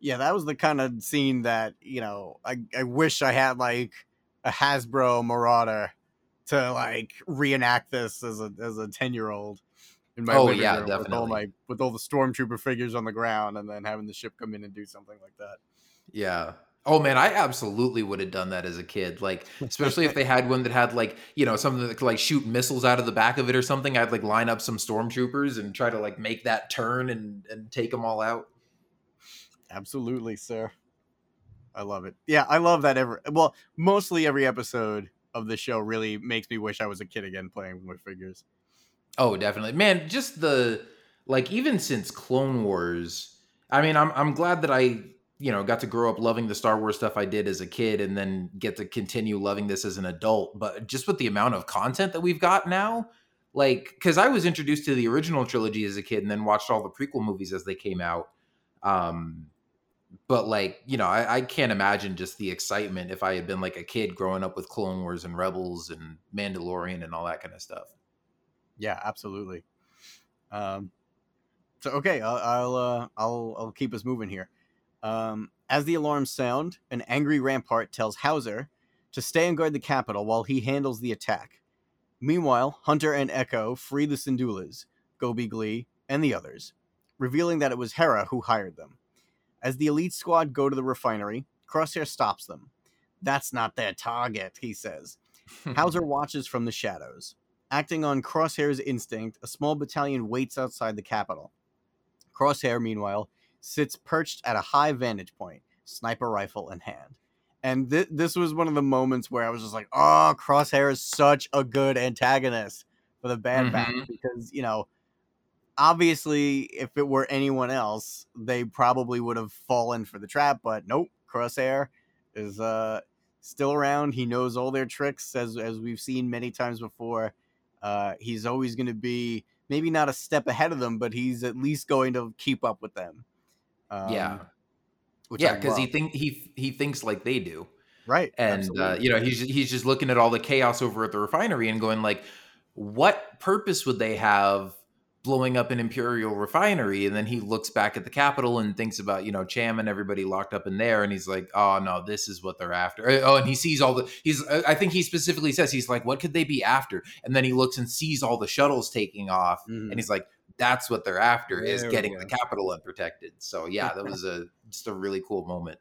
yeah, that was the kind of scene that you know I I wish I had like a Hasbro Marauder to like reenact this as a as a ten year old. In my Oh, yeah, room With all my with all the stormtrooper figures on the ground, and then having the ship come in and do something like that. Yeah. Oh man, I absolutely would have done that as a kid. Like, especially if they had one that had like, you know, something that could like shoot missiles out of the back of it or something. I'd like line up some stormtroopers and try to like make that turn and and take them all out. Absolutely, sir. I love it. Yeah, I love that every well, mostly every episode of the show really makes me wish I was a kid again playing with figures. Oh, definitely. Man, just the like even since Clone Wars, I mean, I'm I'm glad that I, you know, got to grow up loving the Star Wars stuff I did as a kid and then get to continue loving this as an adult, but just with the amount of content that we've got now, like cuz I was introduced to the original trilogy as a kid and then watched all the prequel movies as they came out. Um but like, you know, I, I can't imagine just the excitement if I had been like a kid growing up with Clone Wars and Rebels and Mandalorian and all that kind of stuff. Yeah, absolutely. Um, so okay, I'll I'll, uh, I'll I'll keep us moving here. Um, as the alarms sound, an angry Rampart tells Howzer to stay and guard the capital while he handles the attack. Meanwhile, Hunter and Echo free the Syndullas, Gobi Glie, and the others. revealing that it was Hera who hired them. As the elite squad go to the refinery, Crosshair stops them. That's not their target, he says. Howzer watches from the shadows. Acting on Crosshair's instinct, a small battalion waits outside the capital. Crosshair, meanwhile, sits perched at a high vantage point, sniper rifle in hand. And th- this was one of the moments where I was just like, oh, Crosshair is such a good antagonist for the Bad Batch Mhm. because, you know, obviously, if it were anyone else, they probably would have fallen for the trap, but nope, Crosshair is uh, still around. He knows all their tricks, as, as we've seen many times before. Uh, he's always going to be maybe not a step ahead of them, but he's at least going to keep up with them. Um, yeah, which yeah, because he think he he thinks like they do. right, and uh, you know he's he's just looking at all the chaos over at the refinery and going like what purpose would they have blowing up an imperial refinery and then he looks back at the capital and thinks about you know cham and everybody locked up in there and he's like oh no this is what they're after oh and he sees all the he's i think he specifically says he's like what could they be after and then he looks and sees all the shuttles taking off Mhm. and he's like that's what they're after is getting the capital unprotected so yeah that was a just a really cool moment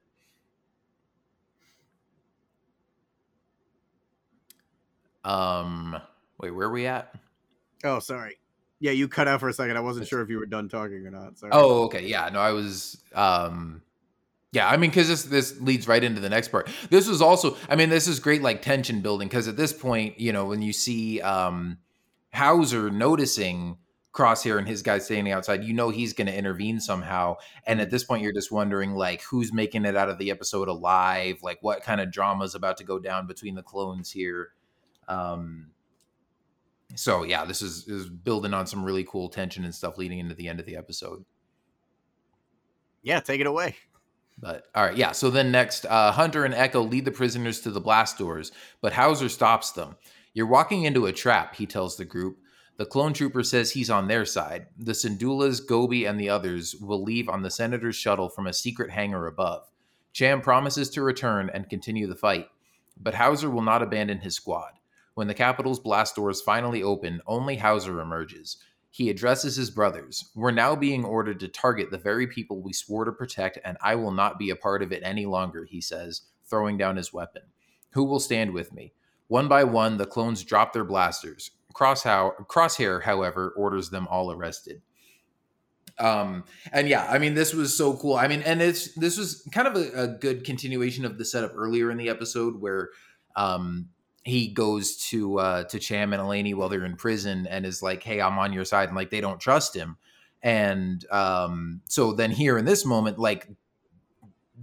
Um, wait, where are we at? Oh, sorry. Yeah, you cut out for a second. I wasn't sure if you were done talking or not. Sorry. Oh, okay. Yeah, no, I was. Um, yeah, I mean, because this this leads right into the next part. This was also, I mean, this is great like tension building because at this point, you know, when you see um, Howzer noticing Crosshair and his guys standing outside, you know he's going to intervene somehow. And at this point, you're just wondering like who's making it out of the episode alive, like what kind of drama is about to go down between the clones here. Um, so yeah, this is is building on some really cool tension and stuff leading into the end of the episode. Yeah, take it away. But all right, yeah. So then next, uh, Hunter and Echo lead the prisoners to the blast doors, but Howzer stops them. You're walking into a trap, he tells the group. The clone trooper says he's on their side. The Syndullas, Gobi, and the others will leave on the senator's shuttle from a secret hangar above. Cham promises to return and continue the fight, but Howzer will not abandon his squad. When the capital's blast doors finally open, only Howzer emerges. He addresses his brothers. We're now being ordered to target the very people we swore to protect, and I will not be a part of it any longer, he says, throwing down his weapon. Who will stand with me? One by one, the clones drop their blasters. Crosshair, Crosshair, however, orders them all arrested. Um, and yeah, I mean, this was so cool. I mean, and it's this was kind of a, a good continuation of the setup earlier in the episode where um he goes to uh to Cham and Eleni while they're in prison and is like, Hey, I'm on your side, and like they don't trust him. And um so then here in this moment, like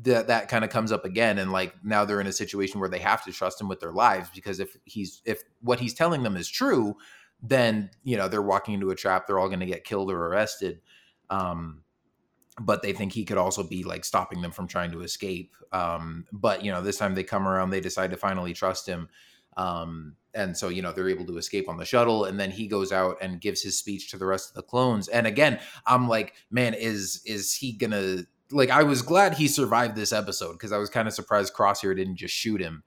that that kind of comes up again and like now they're in a situation where they have to trust him with their lives because if he's if what he's telling them is true then you know they're walking into a trap they're all going to get killed or arrested. Um but they think he could also be like stopping them from trying to escape. Um but you know this time they come around they decide to finally trust him um and so you know they're able to escape on the shuttle and then he goes out and gives his speech to the rest of the clones and again i'm like man is is he gonna like I was glad he survived this episode because I was kind of surprised Crosshair didn't just shoot him.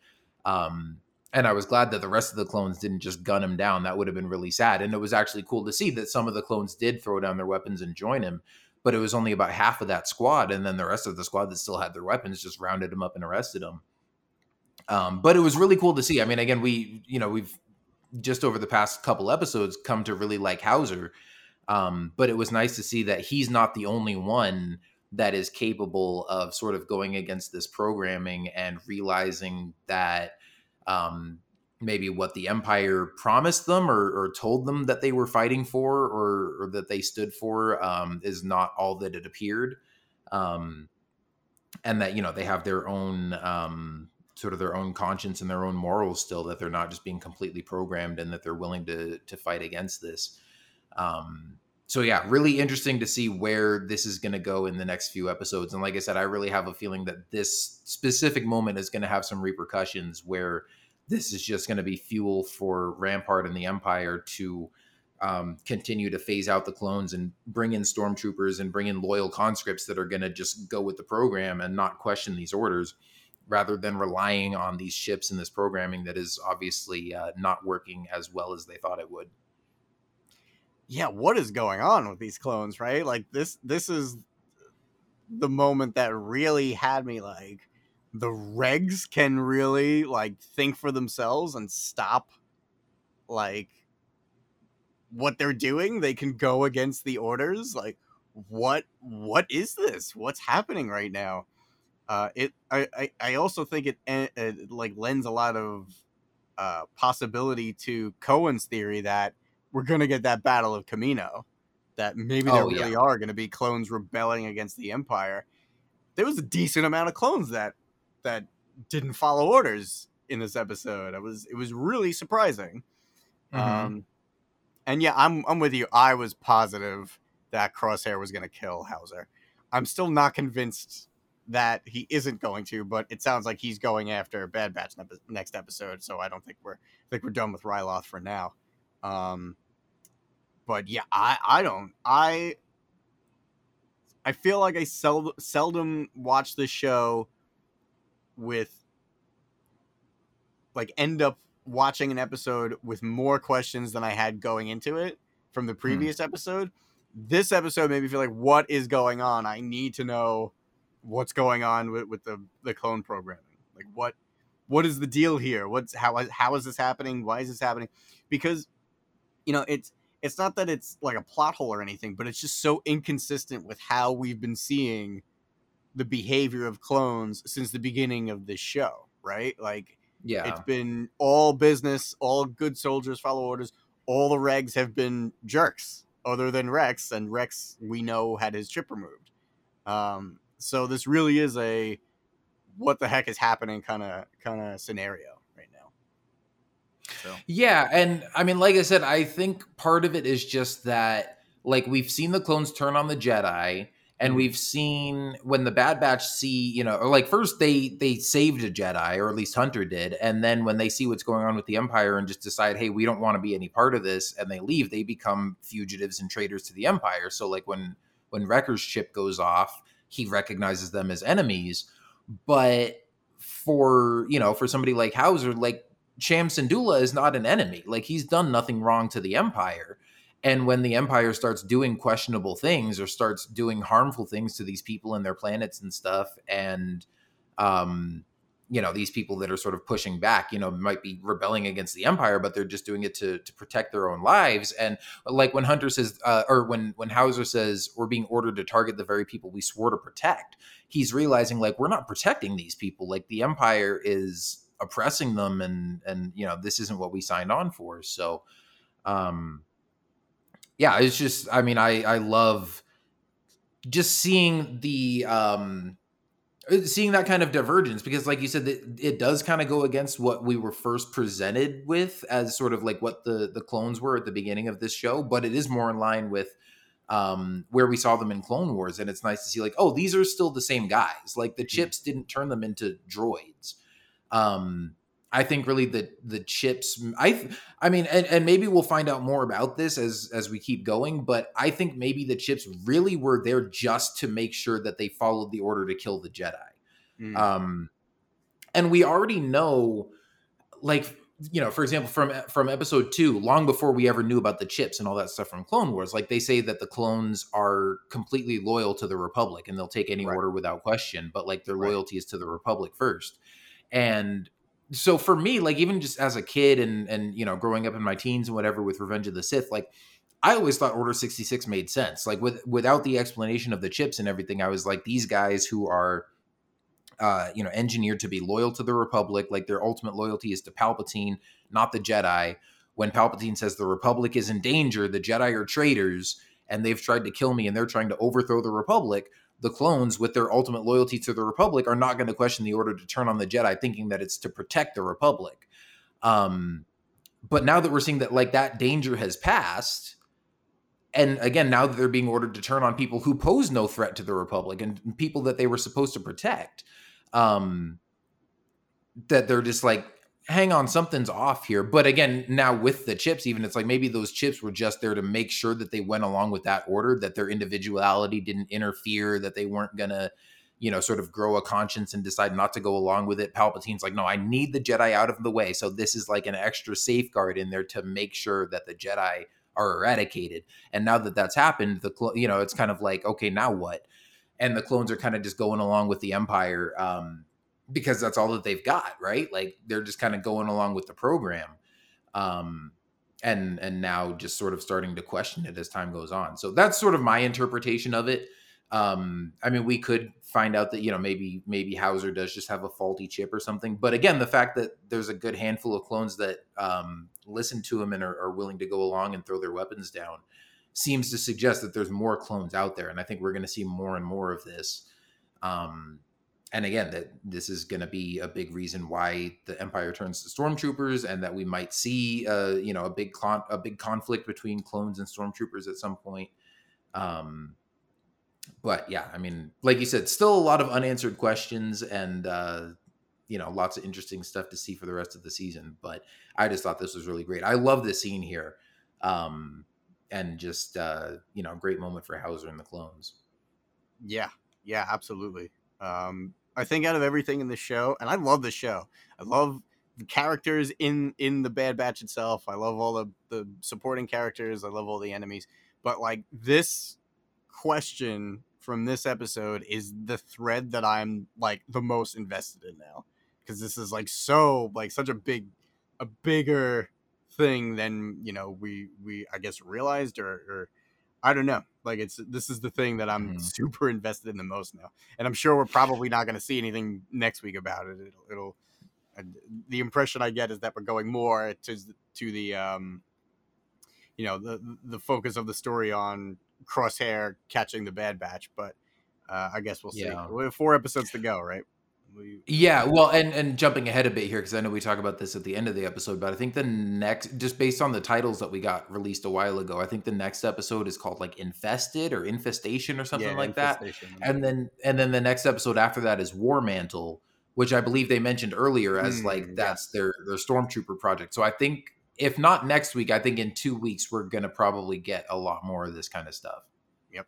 Um, and I was glad that the rest of the clones didn't just gun him down. That would have been really sad. And it was actually cool to see that some of the clones did throw down their weapons and join him, but it was only about half of that squad, and then the rest of the squad that still had their weapons just rounded him up and arrested him. Um, but it was really cool to see. I mean, again, we you know we've just over the past couple episodes come to really like Howzer, um, but it was nice to see that he's not the only one that is capable of sort of going against this programming and realizing that um, maybe what the empire promised them or, or, told them that they were fighting for or, or that they stood for um, is not all that it appeared um, and that you know they have their own um, sort of their own conscience and their own morals still that they're not just being completely programmed and that they're willing to to fight against this um, so yeah, really interesting to see where this is going to go in the next few episodes. And like I said, I really have a feeling that this specific moment is going to have some repercussions where this is just going to be fuel for Rampart and the Empire to um, continue to phase out the clones and bring in stormtroopers and bring in loyal conscripts that are going to just go with the program and not question these orders rather than relying on these ships and this programming that is obviously uh, not working as well as they thought it would. yeah, what is going on with these clones, right? Like this this is the moment that really had me like the regs can really like think for themselves and stop like what they're doing. They can go against the orders. Like what what is this? What's happening right now? Uh, it I, I, I also think it, it like lends a lot of uh, possibility to Cohen's theory that we're gonna get that battle of Kamino, That maybe there Oh, really yeah. are gonna be clones rebelling against the Empire. There was a decent amount of clones that that didn't follow orders in this episode. It was it was really surprising. Mhm. Um, and yeah, I'm I'm with you. I was positive that Crosshair was gonna kill Howzer. I'm still not convinced that he isn't going to, but it sounds like he's going after Bad Batch nep- next episode. So I don't think we're I think we're done with Ryloth for now. Um, but yeah, I I don't I I feel like I sel- seldom watch the show with like end up watching an episode with more questions than I had going into it from the previous episode. This episode made me feel like what is going on? I need to know what's going on with, with the the clone programming. Like what what is the deal here? What's how how is this happening? Why is this happening? Because you know, it's it's not that it's like a plot hole or anything, but it's just so inconsistent with how we've been seeing the behavior of clones since the beginning of this show, right? Like yeah. it's been all business, all good soldiers follow orders. All the regs have been jerks, other than Rex, and Rex we know had his chip removed. Um, so this really is a what the heck is happening kind of kind of scenario right now. So Yeah, and I mean, like I said, I think part of it is just that, like, we've seen the clones turn on the Jedi, and Mhm. we've seen when the Bad Batch see, you know, or like first they they saved a Jedi, or at least Hunter did, and then when they see what's going on with the Empire and just decide, hey, we don't want to be any part of this, and they leave, they become fugitives and traitors to the Empire. So, like when when Wrecker's chip goes off, he recognizes them as enemies, but for you know, for somebody like Howzer, like Cham Syndulla is not an enemy. Like he's done nothing wrong to the Empire. And when the Empire starts doing questionable things or starts doing harmful things to these people and their planets and stuff, and um, you know, these people that are sort of pushing back, you know, might be rebelling against the Empire, but they're just doing it to to protect their own lives. And like when Hunter says, uh, or when when Howzer says, we're being ordered to target the very people we swore to protect, he's realizing like we're not protecting these people. Like the Empire is oppressing them and and you know this isn't what we signed on for so um yeah it's just i mean i i love just seeing the um seeing that kind of divergence because like you said it, it does kind of go against what we were first presented with as sort of like what the the clones were at the beginning of this show but it is more in line with um where we saw them in clone wars and it's nice to see like oh these are still the same guys. Like the chips didn't turn them into droids. Um i think really the the chips i i mean and, and maybe we'll find out more about this as as we keep going but i think maybe the chips really were there just to make sure that they followed the order to kill the jedi mm, um and we already know like you know for example from from episode 2 long before we ever knew about the chips and all that stuff from clone wars like they say that the clones are completely loyal to the republic and they'll take any Right. order without question but like their Right. loyalty is to the republic first and so for me like even just as a kid and and you know growing up in my teens and whatever with revenge of the sith like I always thought Order 66 made sense. Like with without the explanation of the chips and everything, I was like these guys who are uh, you know, engineered to be loyal to the Republic, like their ultimate loyalty is to Palpatine, not the Jedi. When Palpatine says the Republic is in danger, the Jedi are traitors and they've tried to kill me and they're trying to overthrow the Republic, the clones with their ultimate loyalty to the Republic are not going to question the order to turn on the Jedi thinking that it's to protect the Republic. Um but now that we're seeing that like that danger has passed, and again now that they're being ordered to turn on people who pose no threat to the republic and people that they were supposed to protect um that they're just like hang on something's off here but again now with the chips even it's like maybe those chips were just there to make sure that they went along with that order that their individuality didn't interfere that they weren't gonna you know sort of grow a conscience and decide not to go along with it palpatine's like no i need the jedi out of the way so this is like an extra safeguard in there to make sure that the jedi are eradicated. And now that that's happened, the clo- you know it's kind of like okay, now what? And the clones are kind of just going along with the Empire um, because that's all that they've got, right? Like they're just kind of going along with the program. Um, and and now just sort of starting to question it as time goes on. So that's sort of my interpretation of it. Um, I mean, we could find out that you know maybe maybe Howzer does just have a faulty chip or something. But again, the fact that there's a good handful of clones that um, listen to him and are, are willing to go along and throw their weapons down seems to suggest that there's more clones out there, and I think we're going to see more and more of this. Um, and again, that this is going to be a big reason why the Empire turns to stormtroopers, and that we might see, uh, you know, a big con- a big conflict between clones and stormtroopers at some point. Um, but yeah, I mean, like you said, still a lot of unanswered questions and uh, you know, lots of interesting stuff to see for the rest of the season. But I just thought this was really great. I love this scene here. Um, and just uh, you know, a great moment for Howzer and the clones. Yeah, yeah, absolutely. Um, I think out of everything in the show, and I love the show. I love the characters in in the Bad Batch itself. I love all the the supporting characters. I love all the enemies. But like this question from this episode is the thread that I'm like the most invested in now because this is like so like such a big a bigger thing than you know we we I guess realized or, or I don't know like it's this is the thing that I'm Mhm. super invested in the most now and I'm sure we're probably not going to see anything next week about it it'll, it'll uh, the impression I get is that we're going more to to the um you know the the focus of the story on Crosshair catching the Bad Batch, but uh, I guess we'll see. Yeah. We have four episodes to go, right? We, Yeah, well, and and jumping ahead a bit here because I know we talk about this at the end of the episode, but I think the next, just based on the titles that we got released a while ago, I think the next episode is called like Infested or Infestation or something yeah, like that. And then and then the next episode after that is War Mantle, which I believe they mentioned earlier as Mm, like that's their their stormtrooper project. So I think if not next week, I think in two weeks we're gonna probably get a lot more of this kind of stuff. Yep.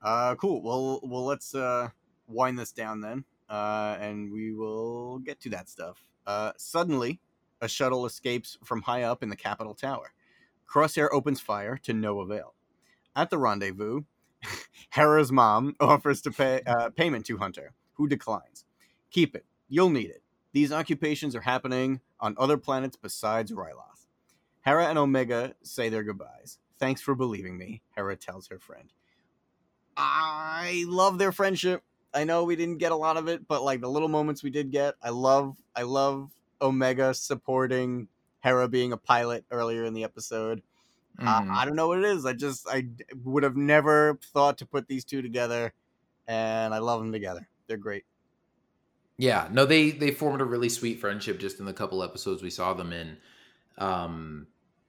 Uh, cool. Well, well, let's uh, wind this down then, uh, and we will get to that stuff. Uh, suddenly, a shuttle escapes from high up in the Capitol Tower. Crosshair opens fire to no avail. At the rendezvous, Hera's mom offers to pay uh, payment to Hunter, who declines. Keep it. You'll need it. These occupations are happening on other planets besides Ryloth. Hera and Omega say their goodbyes. Thanks for believing me, Hera tells her friend. I love their friendship. I know we didn't get a lot of it, but like the little moments we did get, I love I love Omega supporting Hera being a pilot earlier in the episode. Uh, Mhm. I don't know what it is. I just I would have never thought to put these two together, and I love them together. They're great. Yeah, no, they they formed a really sweet friendship just in the couple episodes we saw them in. Um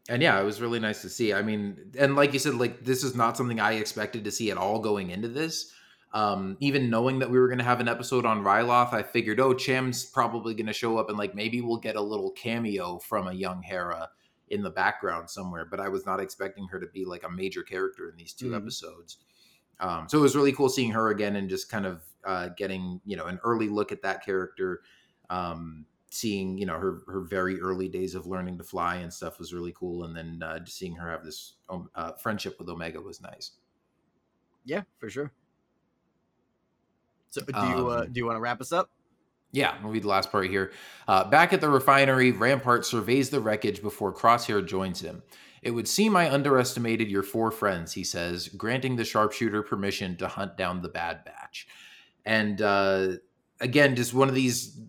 and yeah, it was really nice to see. I mean, and like you said, like this is not something I expected to see at all going into this. Um, even knowing that we were going to have an episode on Ryloth, I figured, oh, Cham's probably going to show up and like maybe we'll get a little cameo from a young Hera in the background somewhere. But I was not expecting her to be like a major character in these 2 Mhm. episodes. Um, so it was really cool seeing her again and just kind of uh, getting you know an early look at that character. Um, seeing you know her her very early days of learning to fly and stuff was really cool, and then uh, just seeing her have this um, uh, friendship with Omega was nice. Yeah, for sure. So do you uh, Um, do you want to wrap us up? Yeah, we'll read the last part here. Uh, back at the refinery, Rampart surveys the wreckage before Crosshair joins him. It would seem I underestimated your four friends, he says, granting the sharpshooter permission to hunt down the Bad Batch. And uh, again, just one of these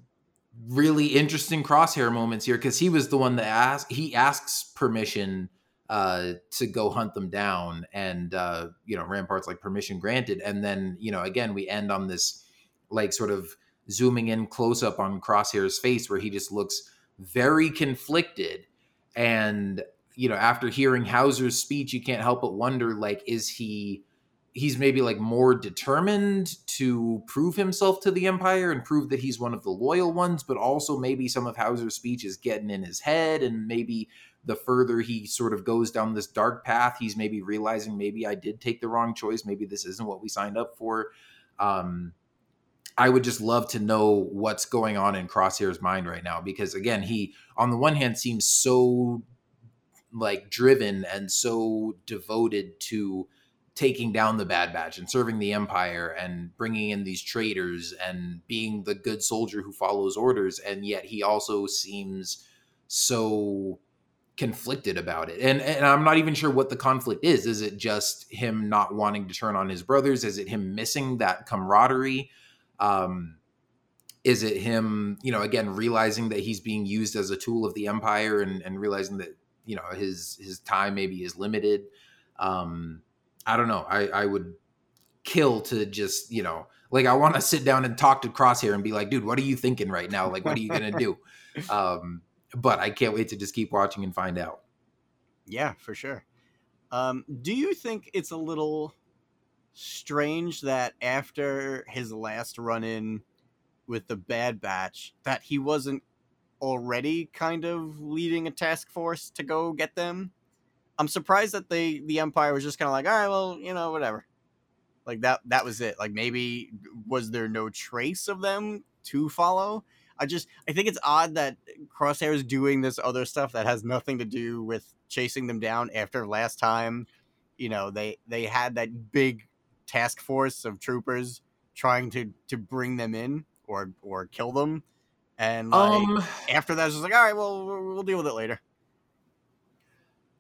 really interesting Crosshair moments here because he was the one that asked. He asks permission uh, to go hunt them down, and uh, you know, Rampart's like permission granted. And then you know, again, we end on this like sort of zooming in close up on Crosshair's face where he just looks very conflicted. And, you know, after hearing Howzer's speech, you can't help but wonder like, is he, he's maybe like more determined to prove himself to the Empire and prove that he's one of the loyal ones, but also maybe some of Howzer's speech is getting in his head. And maybe the further he sort of goes down this dark path, he's maybe realizing maybe I did take the wrong choice. Maybe this isn't what we signed up for. Um, I would just love to know what's going on in Crosshair's mind right now because again, he on the one hand seems so like driven and so devoted to taking down the Bad Batch and serving the Empire and bringing in these traitors and being the good soldier who follows orders, and yet he also seems so conflicted about it. And and I'm not even sure what the conflict is. Is it just him not wanting to turn on his brothers? Is it him missing that camaraderie? Um is it him, you know, again realizing that he's being used as a tool of the empire and and realizing that, you know, his his time maybe is limited. Um I don't know. I I would kill to just, you know, like I want to sit down and talk to Crosshair and be like, dude, what are you thinking right now? Like what are you going to do? Um but I can't wait to just keep watching and find out. Yeah, for sure. Um, do you think it's a little strange that after his last run in with the Bad Batch, that he wasn't already kind of leading a task force to go get them? I'm surprised that they the Empire was just kind of like, all right, well, you know, whatever. Like that that was it. Like maybe was there no trace of them to follow? I just I think it's odd that Crosshair is doing this other stuff that has nothing to do with chasing them down after last time. You know, they they had that big task force of troopers trying to to bring them in or or kill them. And like, Um after that, it's just like, all right, well, we'll we'll deal with it later.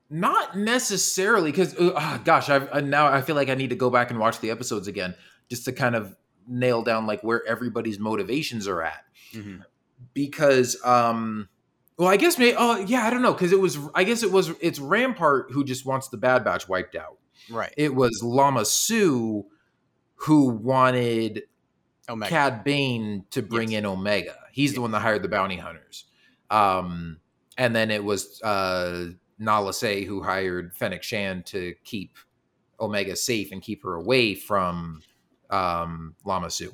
Not necessarily, because uh, gosh, I've uh, now I feel like I need to go back and watch the episodes again just to kind of nail down like where everybody's motivations are at. Because, um, well, I guess maybe. Oh, yeah, I don't know, because it was. I guess it was. It's Rampart who just wants the Bad Batch wiped out. Right. It was Lama Su who wanted Omega. Cad Bane to bring Yes. in Omega. He's the one that hired the bounty hunters. Um, and then it was uh, Nala Se who hired Fennec Shan to keep Omega safe and keep her away from um, Lama Su.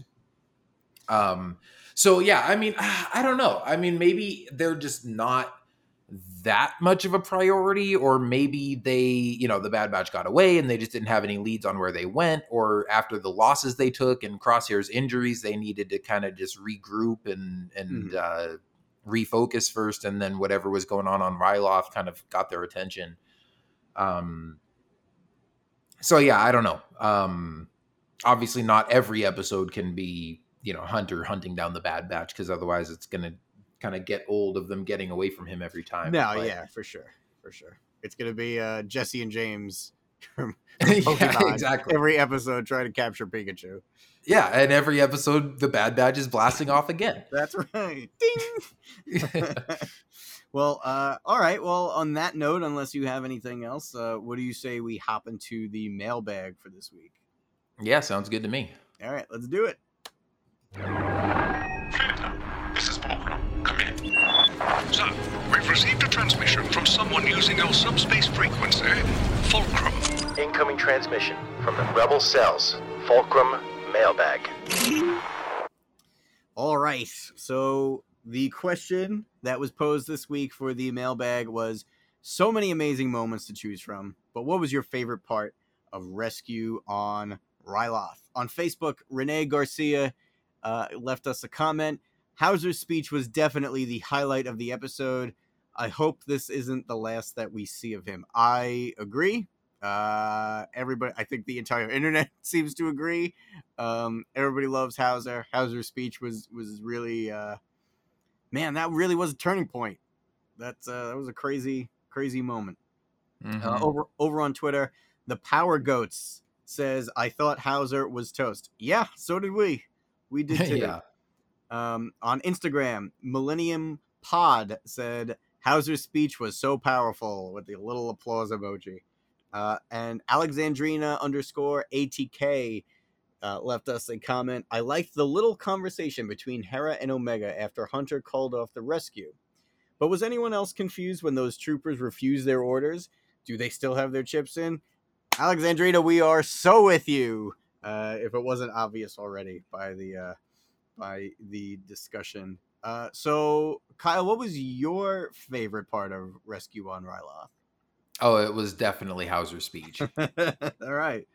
Um, so yeah, I mean, I don't know. I mean, maybe they're just not that much of a priority, or maybe they, you know, the Bad Batch got away and they just didn't have any leads on where they went, or after the losses they took and Crosshair's injuries, they needed to kind of just regroup and and uh, refocus first, and then whatever was going on on Ryloth kind of got their attention. Um. So yeah, I don't know. Um, obviously, not every episode can be you know Hunter hunting down the Bad Batch because otherwise it's gonna kind of get old of them getting away from him every time. No, But- yeah, for sure, for sure. It's gonna be uh, Jessie and James from yeah, exactly. every episode trying to capture Pikachu. Yeah, and every episode the Bad Batch is blasting off again. That's right. Ding. well, uh, all right. Well, on that note, unless you have anything else, uh, what do you say we hop into the mailbag for this week? Yeah, sounds good to me. All right, let's do it. This is Fulcrum. Come in. So, we've received a transmission from someone using your subspace frequency, Fulcrum. Incoming transmission from the Rebel Cells. Fulcrum Mailbag. All right. So the question that was posed this week for the mailbag was so many amazing moments to choose from, but what was your favorite part of Rescue on Ryloth? On Facebook, Renee Garcia uh, left us a comment. Howzer's speech was definitely the highlight of the episode. I hope this isn't the last that we see of him. I agree. Uh, everybody, I think the entire internet seems to agree. Um, everybody loves Howzer. Howzer's speech was was really, uh, man, that really was a turning point. That's uh, that was a crazy, crazy moment. Uh, Mhm. over over on Twitter, the Power Goats says, "I thought Howzer was toast." Yeah, so did we. We did too. yeah. Um, on Instagram, Millennium Pod said Howzer's speech was so powerful with the little applause emoji. Uh, and Alexandrina underscore ATK uh, left us a comment. I liked the little conversation between Hera and Omega after Hunter called off the rescue. But was anyone else confused when those troopers refused their orders? Do they still have their chips in? Alexandrina, we are so with you. Uh, if it wasn't obvious already by the uh, by the discussion. Uh, so, Kyle, what was your favorite part of Rescue on Ryloth? Oh, it was definitely Howzer's speech. All right.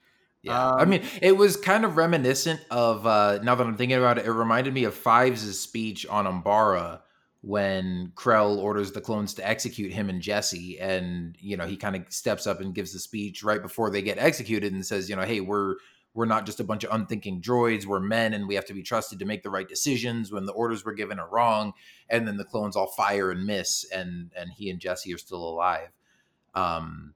Yeah, I Um, mean, it was kind of reminiscent of. uh Now that I'm thinking about it, it reminded me of Fives' speech on Umbara, when Krell orders the clones to execute him and Jesse, and you know he kind of steps up and gives the speech right before they get executed and says, you know, hey, we're we're not just a bunch of unthinking droids, we're men, and we have to be trusted to make the right decisions when the orders we're given are wrong. And then the clones all fire and miss, and and he and Jesse are still alive. Um,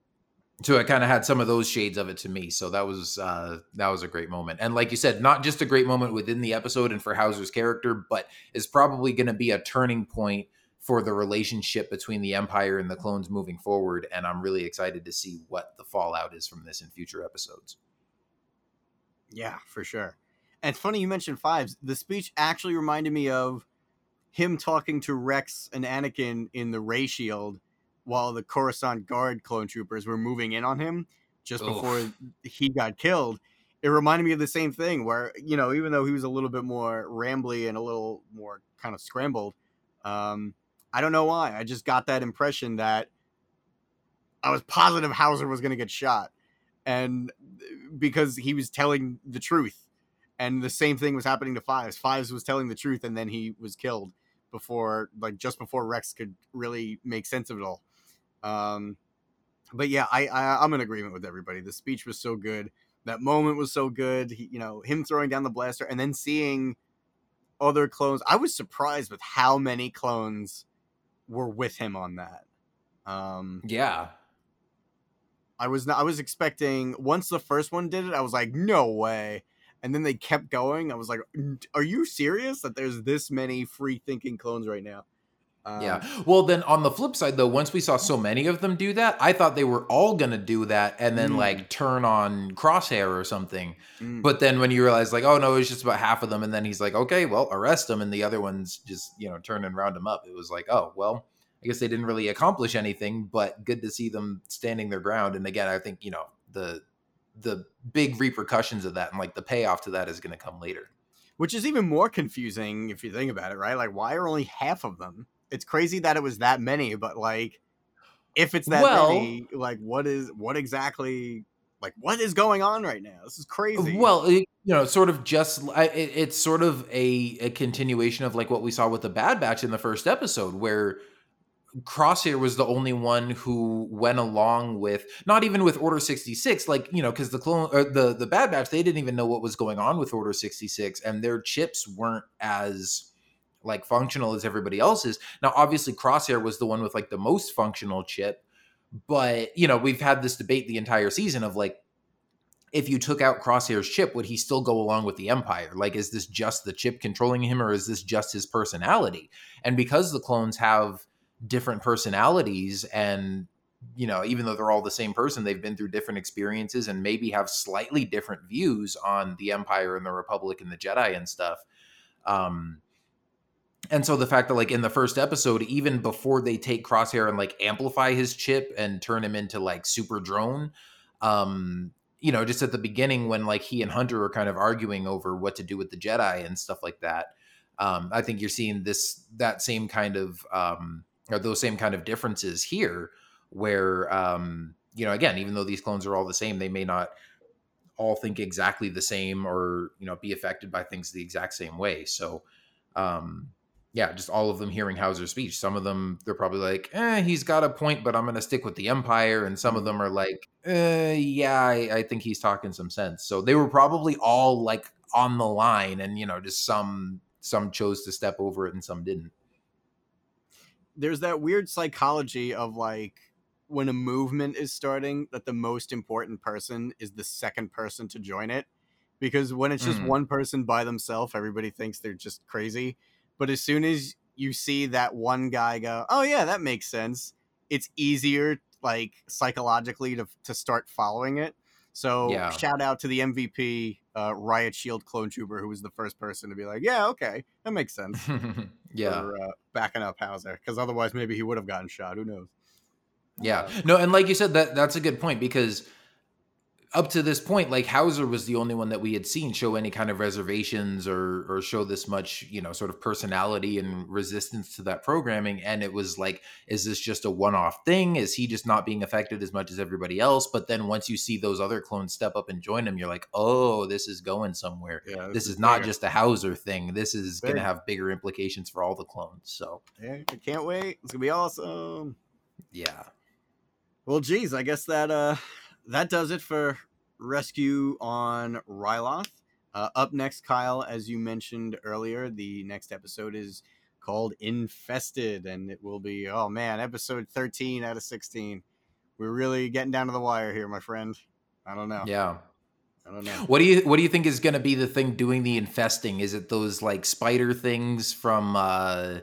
so it kind of had some of those shades of it to me. So that was uh, that was a great moment, and like you said, not just a great moment within the episode and for Howzer's character, but is probably going to be a turning point for the relationship between the Empire and the clones moving forward. And I'm really excited to see what the fallout is from this in future episodes. Yeah, for sure. And it's funny you mentioned fives. The speech actually reminded me of him talking to Rex and Anakin in the Ray Shield while the Coruscant Guard clone troopers were moving in on him just before he got killed. It reminded me of the same thing where, you know, even though he was a little bit more rambly and a little more kind of scrambled, um, I don't know why. I just got that impression that I was positive Howzer was going to get shot. And because he was telling the truth. And the same thing was happening to Fives. Fives was telling the truth and then he was killed before, like, just before Rex could really make sense of it all. Um, but yeah, I, I I'm in agreement with everybody. The speech was so good. That moment was so good. He, you know, him throwing down the blaster and then seeing other clones. I was surprised with how many clones were with him on that. Um, Yeah, I was not. I was expecting once the first one did it. I was like, no way. And then they kept going. I was like, are you serious that there's this many free thinking clones right now? Um, yeah. Well, then on the flip side, though, once we saw so many of them do that, I thought they were all going to do that and then Mm. like turn on Crosshair or something. mm, But then when you realize, like, oh no, it's just about half of them, and then he's like, okay, well, arrest them, and the other ones just you know turn and round them up. It was like, oh well, I guess they didn't really accomplish anything, but good to see them standing their ground. And again, I think you know the the big repercussions of that and like the payoff to that is going to come later. which is even more confusing if you think about it, right? Like, why are only half of them? It's crazy that it was that many, but like, if it's that Well- many, like, what is what exactly? Like, what is going on right now? This is crazy. Well, it, you know, sort of just it, it's sort of a, a continuation of like what we saw with the Bad Batch in the first episode, where Crosshair was the only one who went along with not even with Order sixty six, like you know, because the clone or the the Bad Batch they didn't even know what was going on with Order sixty six, and their chips weren't as like functional as everybody else's. Now, obviously, Crosshair was the one with like the most functional chip, but you know, we've had this debate the entire season of like if you took out Crosshair's chip, would he still go along with the Empire? Like, is this just the chip controlling him, or is this just his personality? And because the clones have different personalities, and you know, even though they're all the same person, they've been through different experiences and maybe have slightly different views on the Empire and the Republic and the Jedi and stuff. Um, and so the fact that like in the first episode, even before they take Crosshair and like amplify his chip and turn him into like super drone, um, you know, just at the beginning when like he and Hunter are kind of arguing over what to do with the Jedi and stuff like that. Um, I think you're seeing this that same kind of um, or those same kind of differences here, where um, you know, again, even though these clones are all the same, they may not all think exactly the same or you know be affected by things the exact same way. So, um, yeah, just all of them hearing Howzer's speech. Some of them they're probably like, "Eh, he's got a point, but I'm going to stick with the Empire," and some of them are like, "Eh, yeah, I, I think he's talking some sense." So they were probably all like on the line, and you know, just some some chose to step over it and some didn't. there's that weird psychology of like when a movement is starting that the most important person is the second person to join it because when it's just Mhm. one person by themselves everybody thinks they're just crazy but as soon as you see that one guy go oh yeah that makes sense it's easier like psychologically to, to start following it so Yeah. shout out to the mvp uh, riot shield clone trooper who was the first person to be like yeah okay that makes sense yeah. for uh, backing up Howzer because otherwise maybe he would have gotten shot. Who knows? Yeah. No, and like you said, that that's a good point because up to this point, like Howzer was the only one that we had seen show any kind of reservations or or show this much, you know, sort of personality and resistance to that programming. And it was like, is this just a one-off thing? Is he just not being affected as much as everybody else? But then once you see those other clones step up and join him, you're like, oh, this is going somewhere. Yeah, This, is, not bigger. just a Howzer thing. This is going to have bigger implications for all the clones. So Yeah, I can't wait. It's gonna be awesome. yeah. Well, geez, I guess that uh that does it for rescue on Ryloth. Uh, up next, Kyle, as you mentioned earlier, the next episode is called Infested, and it will be oh man, episode thirteen out of sixteen. We're really getting down to the wire here, my friend. I don't know. Yeah. I don't know. What do you what do you think is going to be the thing doing the infesting? Is it those like spider things from uh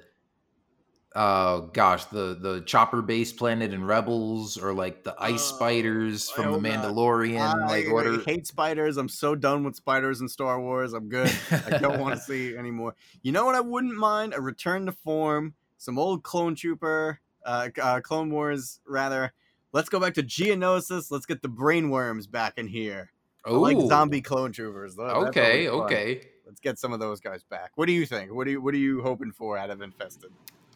oh gosh, the the chopper based planet in Rebels or like the ice Uh, spiders from the. Mandalorian? like what are hate spiders. I'm so done with spiders in Star Wars. I'm good. I don't want to see anymore. You know what? I wouldn't mind a return to form, some old clone trooper, uh, uh, Clone Wars rather. Let's go back to Geonosis. Let's get the brainworms back in here. Like zombie clone troopers. Tha- that's Okay, fun. okay. Let's get some of those guys back. What do you think? What do you What are you hoping for out of Infested?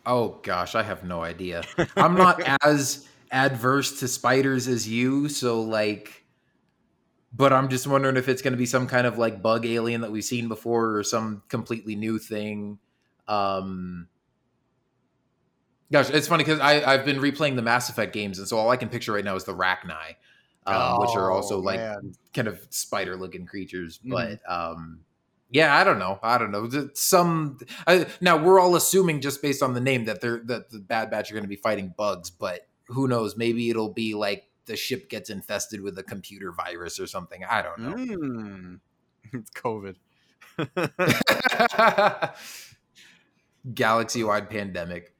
Oh gosh, I have no idea. I'm not as adverse to spiders as you, so like but I'm just wondering if it's going to be some kind of like bug alien that we've seen before or some completely new thing. Um Gosh, it's funny because I I've been replaying the Mass Effect games, and so all I can picture right now is the Rachni, um, which are also Oh, like man. kind of spider looking creatures Mhm. but um yeah i don't know i don't know some I, now we're all assuming just based on the name that they're that the bad batch are going to be fighting bugs but who knows maybe it'll be like the ship gets infested with a computer virus or something i don't know Mm. It's COVID. galaxy wide pandemic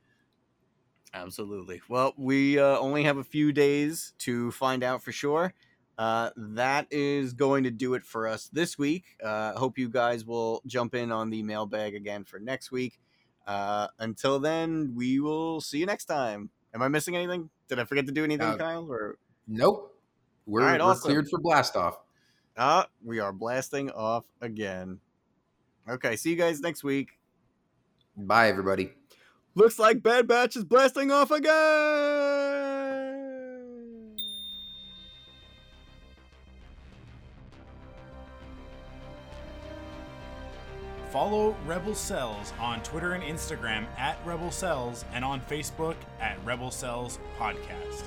Absolutely. Well, we uh, only have a few days to find out for sure. Uh, that is going to do it for us this week. Uh, hope you guys will jump in on the mailbag again for next week. Uh, until then, we will see you next time. Am I missing anything? Did I forget to do anything, Uh, Kyle? Or nope we're, All right, we're awesome. cleared for blast off ah, we are blasting off again. Okay, see you guys next week. bye everybody Looks like Bad Batch is blasting off again. Follow Rebel Cells on Twitter and Instagram at Rebel Cells and on Facebook at Rebel Cells Podcast.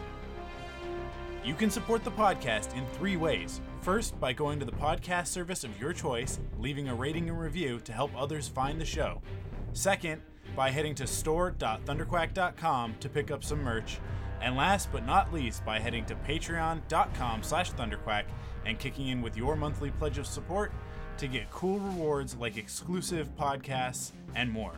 You can support the podcast in three ways. First, by going to the podcast service of your choice, leaving a rating and review to help others find the show. Second, by heading to store.thunderquack.com to pick up some merch. And last but not least, by heading to patreon.com slash thunderquack and kicking in with your monthly pledge of support to get cool rewards like exclusive podcasts and more.